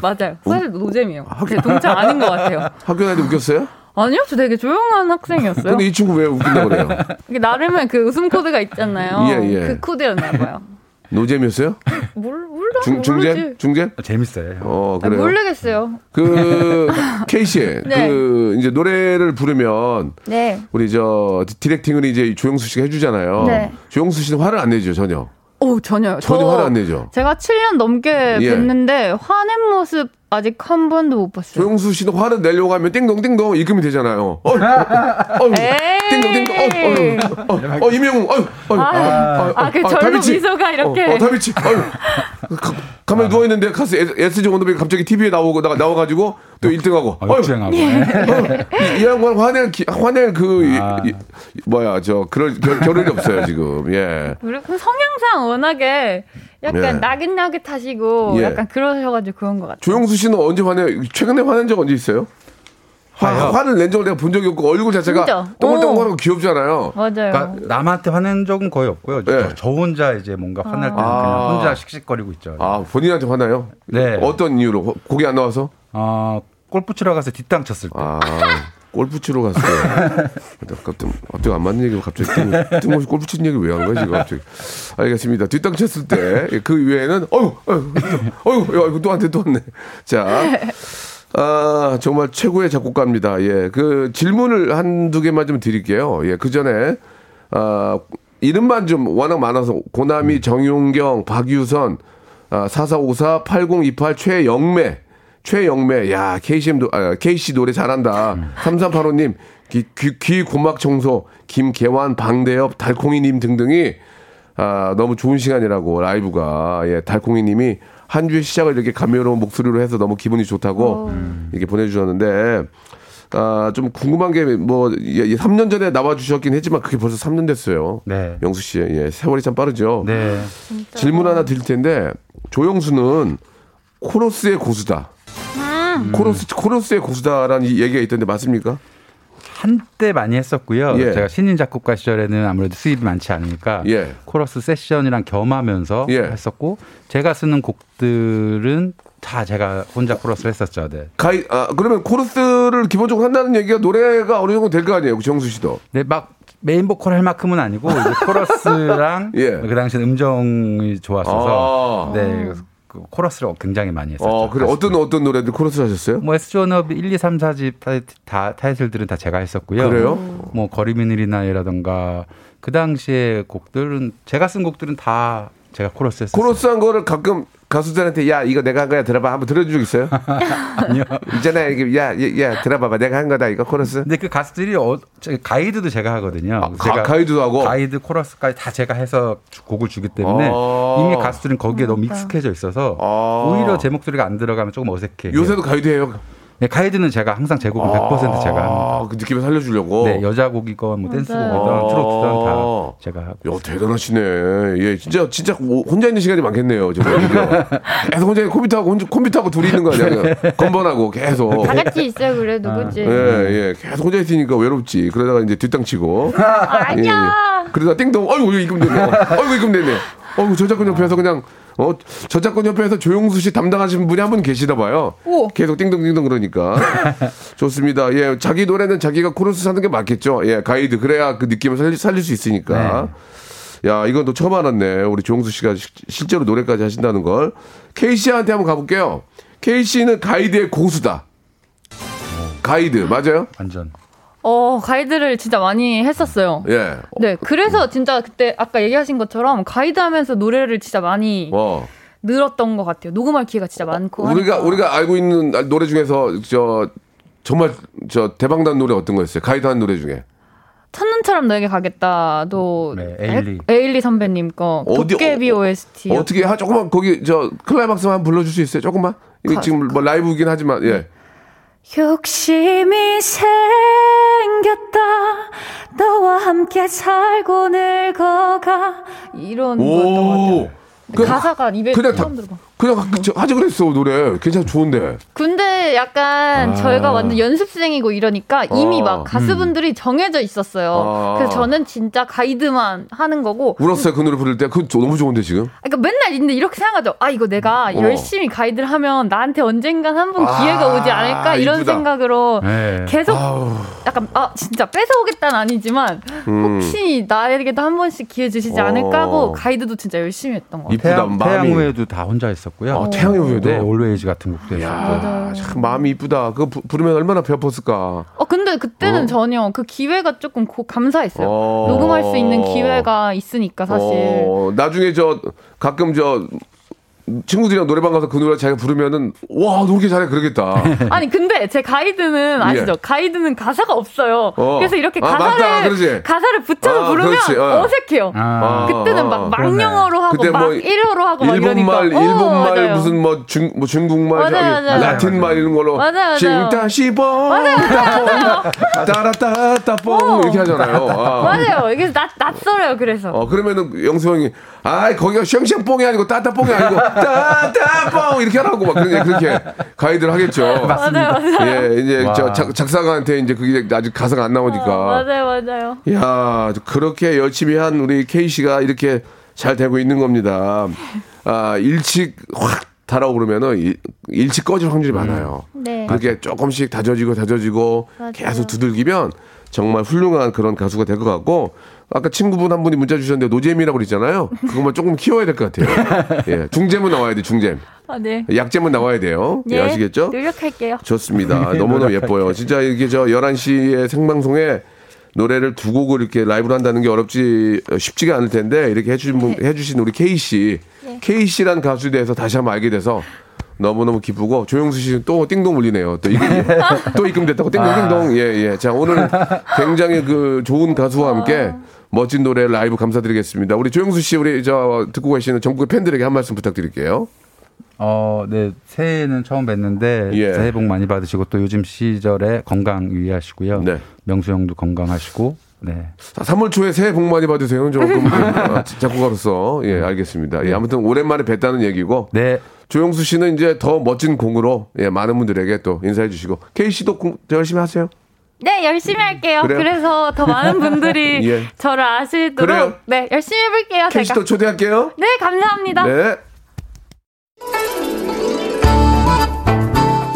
Speaker 3: 맞아요. 사실 노잼이에요. 제 동창 아닌 것 같아요.
Speaker 1: 학교 다닐 때 웃겼어요?
Speaker 3: 아니요, 저 되게 조용한 학생이었어요.
Speaker 1: 근데 이 친구 왜 웃긴다고 그래요?
Speaker 3: 나름의 그 웃음 코드가 있잖아요.
Speaker 1: 예, 예.
Speaker 3: 그 코드였나 봐요.
Speaker 1: 노잼이었어요?
Speaker 3: 몰, 몰라.
Speaker 1: 중, 중잼? 중잼?
Speaker 2: 재밌어요.
Speaker 1: 어,
Speaker 3: 아,
Speaker 1: 그래요.
Speaker 3: 모르겠어요.
Speaker 1: 그 (laughs) K 씨, (laughs)
Speaker 3: 네.
Speaker 1: 그 이제 노래를 부르면
Speaker 3: 네.
Speaker 1: 우리 저 directing을 이제 조영수 씨가 해주잖아요.
Speaker 3: 네.
Speaker 1: 조영수 씨는 화를 안 내죠 전혀.
Speaker 3: 오, 전혀요.
Speaker 1: 전혀
Speaker 3: 저-
Speaker 1: 화를 안 내죠.
Speaker 3: 제가 7년 넘게
Speaker 1: 예.
Speaker 3: 뵀는데 화낸 모습 아직 한 번도 못 봤어요.
Speaker 1: 조영수 씨는 화를 내려고 하면 띵동띵동 입금이 되잖아요. 어, 어. 띵동띵동. 어, 어, 어, 어, 임영웅. 어, 어,
Speaker 3: 아, 아, 그 절로
Speaker 1: 다비치.
Speaker 3: 미소가 이렇게.
Speaker 1: 어, 어 다비치. 어, 가, 가만히 누워 있는데 가수 SG 원더백이 갑자기 TV에 나오고 나, 나와가지고 또 1등하고.
Speaker 2: 아, 역주행하고.
Speaker 1: 이, 이 양반 화낼 기- 화낼 그 이-
Speaker 2: 아.
Speaker 1: 이- 뭐야 저 그럴 결, 결혼이 없어요 지금. 예.
Speaker 3: 그리고 성향상 워낙에 약간
Speaker 1: 예.
Speaker 3: 나긋나긋하시고
Speaker 1: 예.
Speaker 3: 약간 그러셔가지고 그런 것 같아요.
Speaker 1: 조영수 씨는 언제 화내? 최근에 화낸 적 언제 있어요? 화? 화를 낸 적을 내가 본 적이 없고 얼굴 자체가
Speaker 3: 진짜?
Speaker 1: 동글동글하고 귀엽잖아요.
Speaker 3: 맞아요.
Speaker 2: 그러니까 남한테 화낸 적은 거의 없고요. 저-
Speaker 1: 네.
Speaker 2: 저, 혼자 이제 뭔가 화날 때는
Speaker 1: 아.
Speaker 2: 그냥 혼자 씩씩거리고 있죠.
Speaker 1: 아 본인한테 화나요?
Speaker 2: 네.
Speaker 1: 어떤 이유로? 곡이 안 나와서?
Speaker 2: 어, 골프 치러 가서 뒷땅 쳤을 때.
Speaker 1: 아 (laughs) 골프 치러 갔어요. 갑자기, 갑자기 안 맞는 얘기가 갑자기 뜬- 뜬금없이 골프 치는 얘기 왜 하는 거야 지금 갑자기? 알겠습니다. 뒷땅 쳤을 때 그 외에는 어유 어유 어유 야, 이거 또 한테 또 왔네. 자. 아, 정말 최고의 작곡가입니다. 예. 그 질문을 한두 개만 좀 드릴게요. 예. 그 전에, 아, 이름만 좀 워낙 많아서 고남이, 정용경, 박유선, 아, 4454, 8028, 최영매, 최영매, 야, KCM, 아, KC 노래 잘한다. 3385님, 귀, 귀, 귀 고막 청소, 김계환, 방대엽, 달콩이님 등등이 아, 너무 좋은 시간이라고 라이브가 예, 달콩이님이 한 주의 시작을 이렇게 감미로운 목소리로 해서 너무 기분이 좋다고 이렇게 보내주셨는데 아, 좀 궁금한 게 뭐 3년 전에 나와 주셨긴 했지만 그게 벌써 3년 됐어요.
Speaker 2: 네.
Speaker 1: 영수 씨, 예, 세월이 참 빠르죠.
Speaker 2: 네.
Speaker 1: 질문 하나 드릴 텐데 조영수는 코러스의 고수다.
Speaker 3: 음.
Speaker 1: 코러스 코러스의 고수다라는 이 얘기가 있던데 맞습니까?
Speaker 2: 한때 많이 했었고요.
Speaker 1: 예.
Speaker 2: 제가 신인 작곡가 시절에는 아무래도 수입이 많지 않으니까
Speaker 1: 예.
Speaker 2: 코러스 세션이랑 겸하면서
Speaker 1: 예.
Speaker 2: 했었고 제가 쓰는 곡들은 다 제가 혼자 코러스를 했었죠. 네.
Speaker 1: 가이 아 그러면 코러스를 기본적으로 한다는 얘기가 노래가 어느 정도 될 거 아니에요, 정수 씨도.
Speaker 2: 네, 막 메인 보컬 할 만큼은 아니고 이제 코러스랑 (laughs)
Speaker 1: 예.
Speaker 2: 그 당시 음정이 좋았어서
Speaker 1: 아.
Speaker 2: 네. 그 코러스를 굉장히 많이 했었죠.
Speaker 1: 어, 그래 어떤 어떤 노래들 코러스 하셨어요?
Speaker 2: 뭐 SG워너비 1, 2, 3, 4집 타, 다 타이틀들은 다 제가 했었고요.
Speaker 1: 그래요?
Speaker 2: 뭐 거리미늘이나이라던가 그 당시에 곡들은 제가 쓴 곡들은 다 제가 코러스 했었어요.
Speaker 1: 코러스 한 거를 가끔 가수들한테 야 이거 내가 한 거야 들어봐 한번 들어준 적 있어요? (laughs)
Speaker 2: 아니요.
Speaker 1: 있잖아 이게 야야 야, 들어봐봐 내가 한 거다 이거 코러스.
Speaker 2: 근데 그 가수들이 어, 저 가이드도 제가 하거든요.
Speaker 1: 아,
Speaker 2: 그래서
Speaker 1: 가-
Speaker 2: 제가
Speaker 1: 가 이드도 하고?
Speaker 2: 가이드 코러스까지 다 제가 해서 주- 곡을 주기 때문에
Speaker 1: 아.
Speaker 2: 이미 가수들은 거기에 너무 익숙해져 있어서
Speaker 1: 아.
Speaker 2: 오히려 제 목소리가 안 들어가면 조금 어색해요.
Speaker 1: 요새도 가이드해요.
Speaker 2: 네, 가이드는 제가 항상 제 곡은 100% 제가 합니다.
Speaker 1: 아, 그 느낌을 살려주려고.
Speaker 2: 네, 여자 곡이건 뭐 댄스
Speaker 3: 맞아요.
Speaker 2: 곡이든
Speaker 1: 아.
Speaker 2: 트로트든 다 제가 하고.
Speaker 1: 야 대단하시네. 예, 진짜 진짜 오- 혼자 있는 시간이 많겠네요. 그죠? (laughs) 계속 혼자 컴퓨터하고 혼자 컴퓨터하고 둘이 있는 거 아니야? 건번하고 계속.
Speaker 3: 다 같이 있어요, 그래도 그지?
Speaker 1: 예, 예, 계속 혼자 있으니까 외롭지. 그러다가 이제 뒷땅 치고. (laughs)
Speaker 3: 아니야.
Speaker 1: 예, 예. 그러다 띵동, 아이고, 이거 입금 됐네. 아이고, 입금 됐네. 어, 저작권 협회에서 그냥 어, 저작권 협회에서 조용수 씨 담당하시는 분이 한 분 계시다 봐요.
Speaker 3: 오.
Speaker 1: 계속 띵동띵동 그러니까. (laughs) 좋습니다. 예, 자기 노래는 자기가 코러스 사는 게 맞겠죠. 예, 가이드 그래야 그 느낌을 살릴, 살릴 수 있으니까. 야, 이건 또 처음 알았네. 우리 조용수 씨가 시- 실제로 노래까지 하신다는 걸. K 씨한테 한번 가볼게요. K 씨는 가이드의 고수다. 가이드 맞아요?
Speaker 2: 완전.
Speaker 3: 어, 가이드를 진짜 많이 했었어요.
Speaker 1: 예.
Speaker 3: 네, 그래서 진짜 그때 아까 얘기하신 것처럼 가이드 하면서 노래를 진짜 많이
Speaker 1: 어.
Speaker 3: 늘었던 것 같아요. 녹음할 기회가 진짜 많고.
Speaker 1: 우리가
Speaker 3: 하니까.
Speaker 1: 우리가 알고 있는 노래 중에서 저 정말 저 대박난 노래 어떤 거였어요? 가이드 한 노래 중에
Speaker 3: 첫눈처럼 너에게 가겠다도
Speaker 2: 네, 에일리.
Speaker 3: 에일리 선배님 거
Speaker 1: 어디-
Speaker 3: 도깨비
Speaker 1: 어-
Speaker 3: OST
Speaker 1: 어떻게 하 조금만 거기 저 클라이막스만 한번 불러줄 수 있어요? 조금만. 이게
Speaker 3: 가-
Speaker 1: 지금 뭐 라이브긴 하지만 예.
Speaker 4: 욕심이 생겼다 너와 함께 살고 늙어가
Speaker 3: 이런 거였던 것 같아요.
Speaker 1: 그-
Speaker 3: 가사가 입에
Speaker 1: 그냥 다
Speaker 3: 처음 들어봐.
Speaker 1: 그냥 저 하지 그랬어 노래 괜찮 좋은데.
Speaker 3: 근데 약간
Speaker 1: 아.
Speaker 3: 저희가 완전 연습생이고 이러니까 이미
Speaker 1: 어.
Speaker 3: 막 가수분들이 정해져 있었어요.
Speaker 1: 아.
Speaker 3: 그래서 저는 진짜 가이드만 하는 거고.
Speaker 1: 울었어요 그 노래 부를 때. 그 너무 좋은데 지금.
Speaker 3: 그러니까 맨날 근데 이렇게 생각하죠. 아 이거 내가
Speaker 1: 어.
Speaker 3: 열심히 가이드를 하면 나한테 언젠간 한번
Speaker 1: 아,
Speaker 3: 기회가 오지 않을까 이런
Speaker 1: 이쁘다.
Speaker 3: 생각으로
Speaker 2: 네.
Speaker 3: 계속 약간 아 진짜 뺏어오겠다는 아니지만 혹시 나에게도 한 번씩 기회 주시지
Speaker 1: 음. 어.
Speaker 3: 않을까 하고 가이드도 진짜 열심히 했던 것 같아요.
Speaker 1: 이쁘다
Speaker 2: 태양,
Speaker 1: 마음이.
Speaker 2: 태양 후예도 다 혼자 했 었고요.
Speaker 1: 아, 태양의 후예도.
Speaker 2: 네, Always 같은 곡도 했었고.
Speaker 1: 야, 참 마음이 이쁘다. 그거 부, 부르면 얼마나 배웠을까.
Speaker 3: 어 근데 그때는
Speaker 1: 어.
Speaker 3: 전혀 그 기회가 조금 고, 감사했어요.
Speaker 1: 어.
Speaker 3: 녹음할 수 있는 기회가 있으니까 사실.
Speaker 1: 어, 나중에 저 가끔 저 친구들이랑 노래방 가서 그 노래 자기가 부르면은 와, 너 이렇게 잘해 그러겠다. (laughs)
Speaker 3: 아니 근데 제 가이드는 아시죠?
Speaker 1: 예.
Speaker 3: 가이드는 가사가 없어요.
Speaker 1: 어.
Speaker 3: 그래서 이렇게
Speaker 1: 아, 맞다.
Speaker 3: 가사를
Speaker 1: 그러지.
Speaker 3: 가사를 붙여서
Speaker 1: 아,
Speaker 3: 부르면
Speaker 1: 그렇지. 어.
Speaker 3: 어색해요.
Speaker 2: 아.
Speaker 3: 그때는 막 막 영어로 하고
Speaker 1: 그때
Speaker 3: 막
Speaker 1: 뭐
Speaker 3: 일어로 하고 막
Speaker 1: 일본말,
Speaker 3: 이러니까. 어,
Speaker 1: 일본말
Speaker 3: 맞아요.
Speaker 1: 무슨 뭐 중 뭐 중국말,
Speaker 3: 맞아요.
Speaker 1: 라틴말 이런 걸로. 싱따시봉 따라따따뽕 이렇게 하잖아요. 아.
Speaker 3: 맞아요. 이게 낯 낯설어요. 그래서.
Speaker 1: 어 그러면은 영수 형이 아 거기가 쉥쉥뽕이 아니고 따따뽕이 아니고 (laughs) 따따뽕 이렇게 하라고 막 그렇게 그렇게 가이드를 하겠죠. (laughs)
Speaker 3: 맞아요, 맞아요.
Speaker 1: 예 이제
Speaker 2: 와.
Speaker 1: 저 작, 작사가한테 이제 그게 아직 가사가 안 나오니까.
Speaker 3: 어, 맞아요, 맞아요.
Speaker 1: 야 그렇게 열심히 한 우리 K 씨가 이렇게 잘 되고 있는 겁니다. 아 일찍 확 달아 오르면은 일- 일찍 꺼질 확률이 많아요.
Speaker 3: 네.
Speaker 1: 그렇게 조금씩 다져지고 다져지고
Speaker 3: 맞아요.
Speaker 1: 계속 두들기면 정말 훌륭한 그런 가수가 될 것 같고 아까 친구분 한 분이 문자 주셨는데 노잼이라고 그랬잖아요. 그것만 조금 키워야 될 것 같아요. (laughs) 예, 중잼은 나와야 돼, 중잼.
Speaker 3: 아, 네.
Speaker 1: 약잼은 나와야 돼요. 예,
Speaker 3: 네,
Speaker 1: 아시겠죠?
Speaker 3: 노력할게요.
Speaker 1: 좋습니다. (laughs) 너무너무 예뻐요. 진짜 이게 저 11시에 생방송에 노래를 두 곡을 이렇게 라이브로 한다는 게 어렵지 쉽지가 않을 텐데 이렇게 해주신 분, 해주신 우리 K 씨, K 씨란 가수에 대해서 다시 한번 알게 돼서 너무너무 기쁘고 조용수 씨는 또 띵동 울리네요. 또 입금, 또 입금됐다고 띵동 띵동. 예, 예. 자, 오늘 굉장히 그 좋은 가수와 함께 멋진 노래 라이브 감사드리겠습니다. 우리 조용수 씨, 우리 저 듣고 계시는 전국의 팬들에게 한 말씀 부탁드릴게요.
Speaker 2: 어, 네. 새해는 처음 뵀는데
Speaker 1: 예.
Speaker 2: 새해 복 많이 받으시고 또 요즘 시절에 건강 유의하시고요.
Speaker 1: 네.
Speaker 2: 명수 형도 건강하시고 네.
Speaker 1: 3월 초에 새해 복 많이 받으세요. 조금 아, 작곡가로서 예 알겠습니다. 예 아무튼 오랜만에 뵀다는 얘기고
Speaker 2: 네.
Speaker 1: 조영수 씨는 이제 더 멋진 공으로 예 많은 분들에게 또 인사해 주시고 K 씨도 공, 열심히 하세요.
Speaker 3: 네, 열심히 할게요.
Speaker 1: 그래요?
Speaker 3: 그래서 더 많은 분들이 (laughs)
Speaker 1: 예.
Speaker 3: 저를 아시도록
Speaker 1: 그래요?
Speaker 3: 네, 열심히 해 볼게요.
Speaker 1: K
Speaker 3: 제가.
Speaker 1: 씨도 초대할게요.
Speaker 3: 네, 감사합니다.
Speaker 1: 네.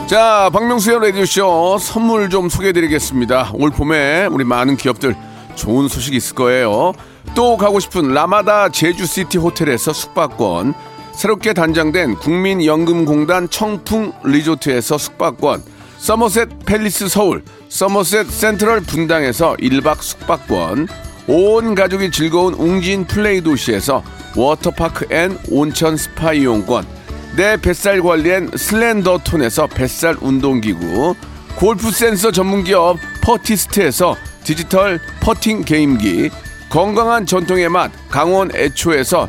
Speaker 1: 자, 박명수의 라디오쇼 선물 좀 소개해 드리겠습니다. 올 봄에 우리 많은 기업들 좋은 소식 있을 거예요. 또 가고 싶은 라마다 제주시티 호텔에서 숙박권, 새롭게 단장된 국민연금공단 청풍 리조트에서 숙박권, 서머셋 팰리스 서울, 서머셋 센트럴 분당에서 1박 숙박권, 온 가족이 즐거운 웅진 플레이 도시에서 워터파크 and 온천 스파 이용권, 내 뱃살 관리엔 슬렌더 톤에서 뱃살 운동기구, 골프 센서 전문기업 퍼티스트에서 디지털 퍼팅 게임기, 건강한 전통의 맛 강원 애초에서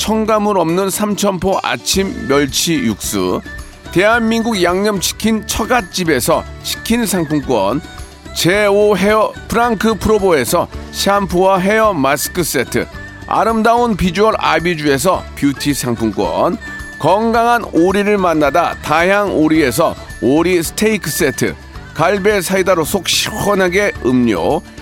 Speaker 1: 첨가물 없는 삼천포 아침 멸치 육수, 대한민국 양념치킨 처갓집에서 치킨 상품권, 제5 헤어 프랑크 프로보에서 샴푸와 헤어 마스크 세트, 아름다운 비주얼 아비주에서 뷰티 상품권, 건강한 오리를 만나다 다향 오리에서 오리 스테이크 세트, 갈배 사이다로 속 시원하게 음료,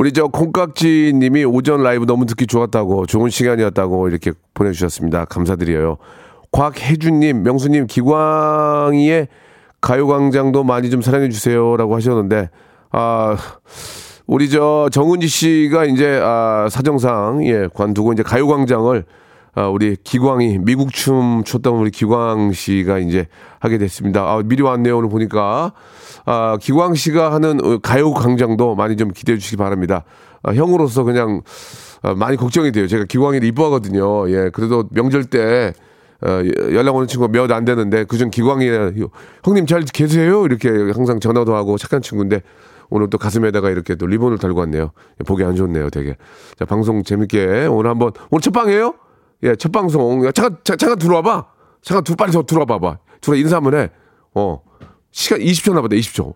Speaker 1: 우리 저 콩깍지 님이 오전 라이브 너무 듣기 좋았다고 좋은 시간이었다고 이렇게 보내주셨습니다. 감사드려요. 곽혜준 님, 명수 님 기광이의 가요광장도 많이 좀 사랑해 주세요 라고 하셨는데 아 우리 저 정은지 씨가 이제 아 사정상 예 관두고 이제 가요광장을 아, 우리 기광이 미국 춤 췄던 우리 기광 씨가 이제 하게 됐습니다. 아, 미리 왔네요. 오늘 보니까. 아, 기광 씨가 하는 어, 가요 광장도 많이 좀 기대해 주시기 바랍니다. 아, 형으로서 그냥 아, 많이 걱정이 돼요. 제가 기광이를 이뻐하거든요. 예, 그래도 명절 때 어, 연락 오는 친구가 몇 안 되는데 그중 기광이 형님 잘 계세요? 이렇게 항상 전화도 하고 착한 친구인데 오늘 또 가슴에다가 이렇게 또 리본을 달고 왔네요. 보기 안 좋네요, 되게. 자, 방송 재밌게 오늘 한번 오늘 첫 방이에요? 예, 첫 방송. 야, 잠깐, 자, 잠깐 들어와봐. 잠깐 두 빨리 저 들어와 봐봐. 들어 인사 한번 해. 어. 시간 20초 남았다. 20초.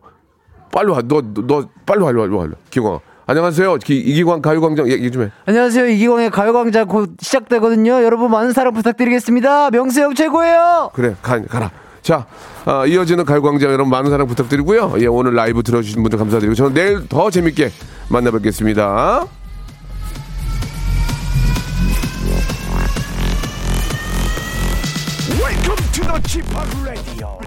Speaker 1: 빨리 와. 너, 너, 너 빨리 와. 빨리 와. 기광. 안녕하세요. 기, 이기광 가요광장 얘기 좀 해.
Speaker 8: 안녕하세요. 이기광의 가요광장 곧 시작되거든요. 여러분 많은 사랑 부탁드리겠습니다. 명수 형 최고예요.
Speaker 1: 그래, 가, 가라. 자, 아, 이어지는 가요광장 여러분 많은 사랑 부탁드리고요. 예, 오늘 라이브 들어주신 분들 감사드리고 저는 내일 더 재밌게 만나뵙겠습니다.
Speaker 7: Welcome to the Chip Radio.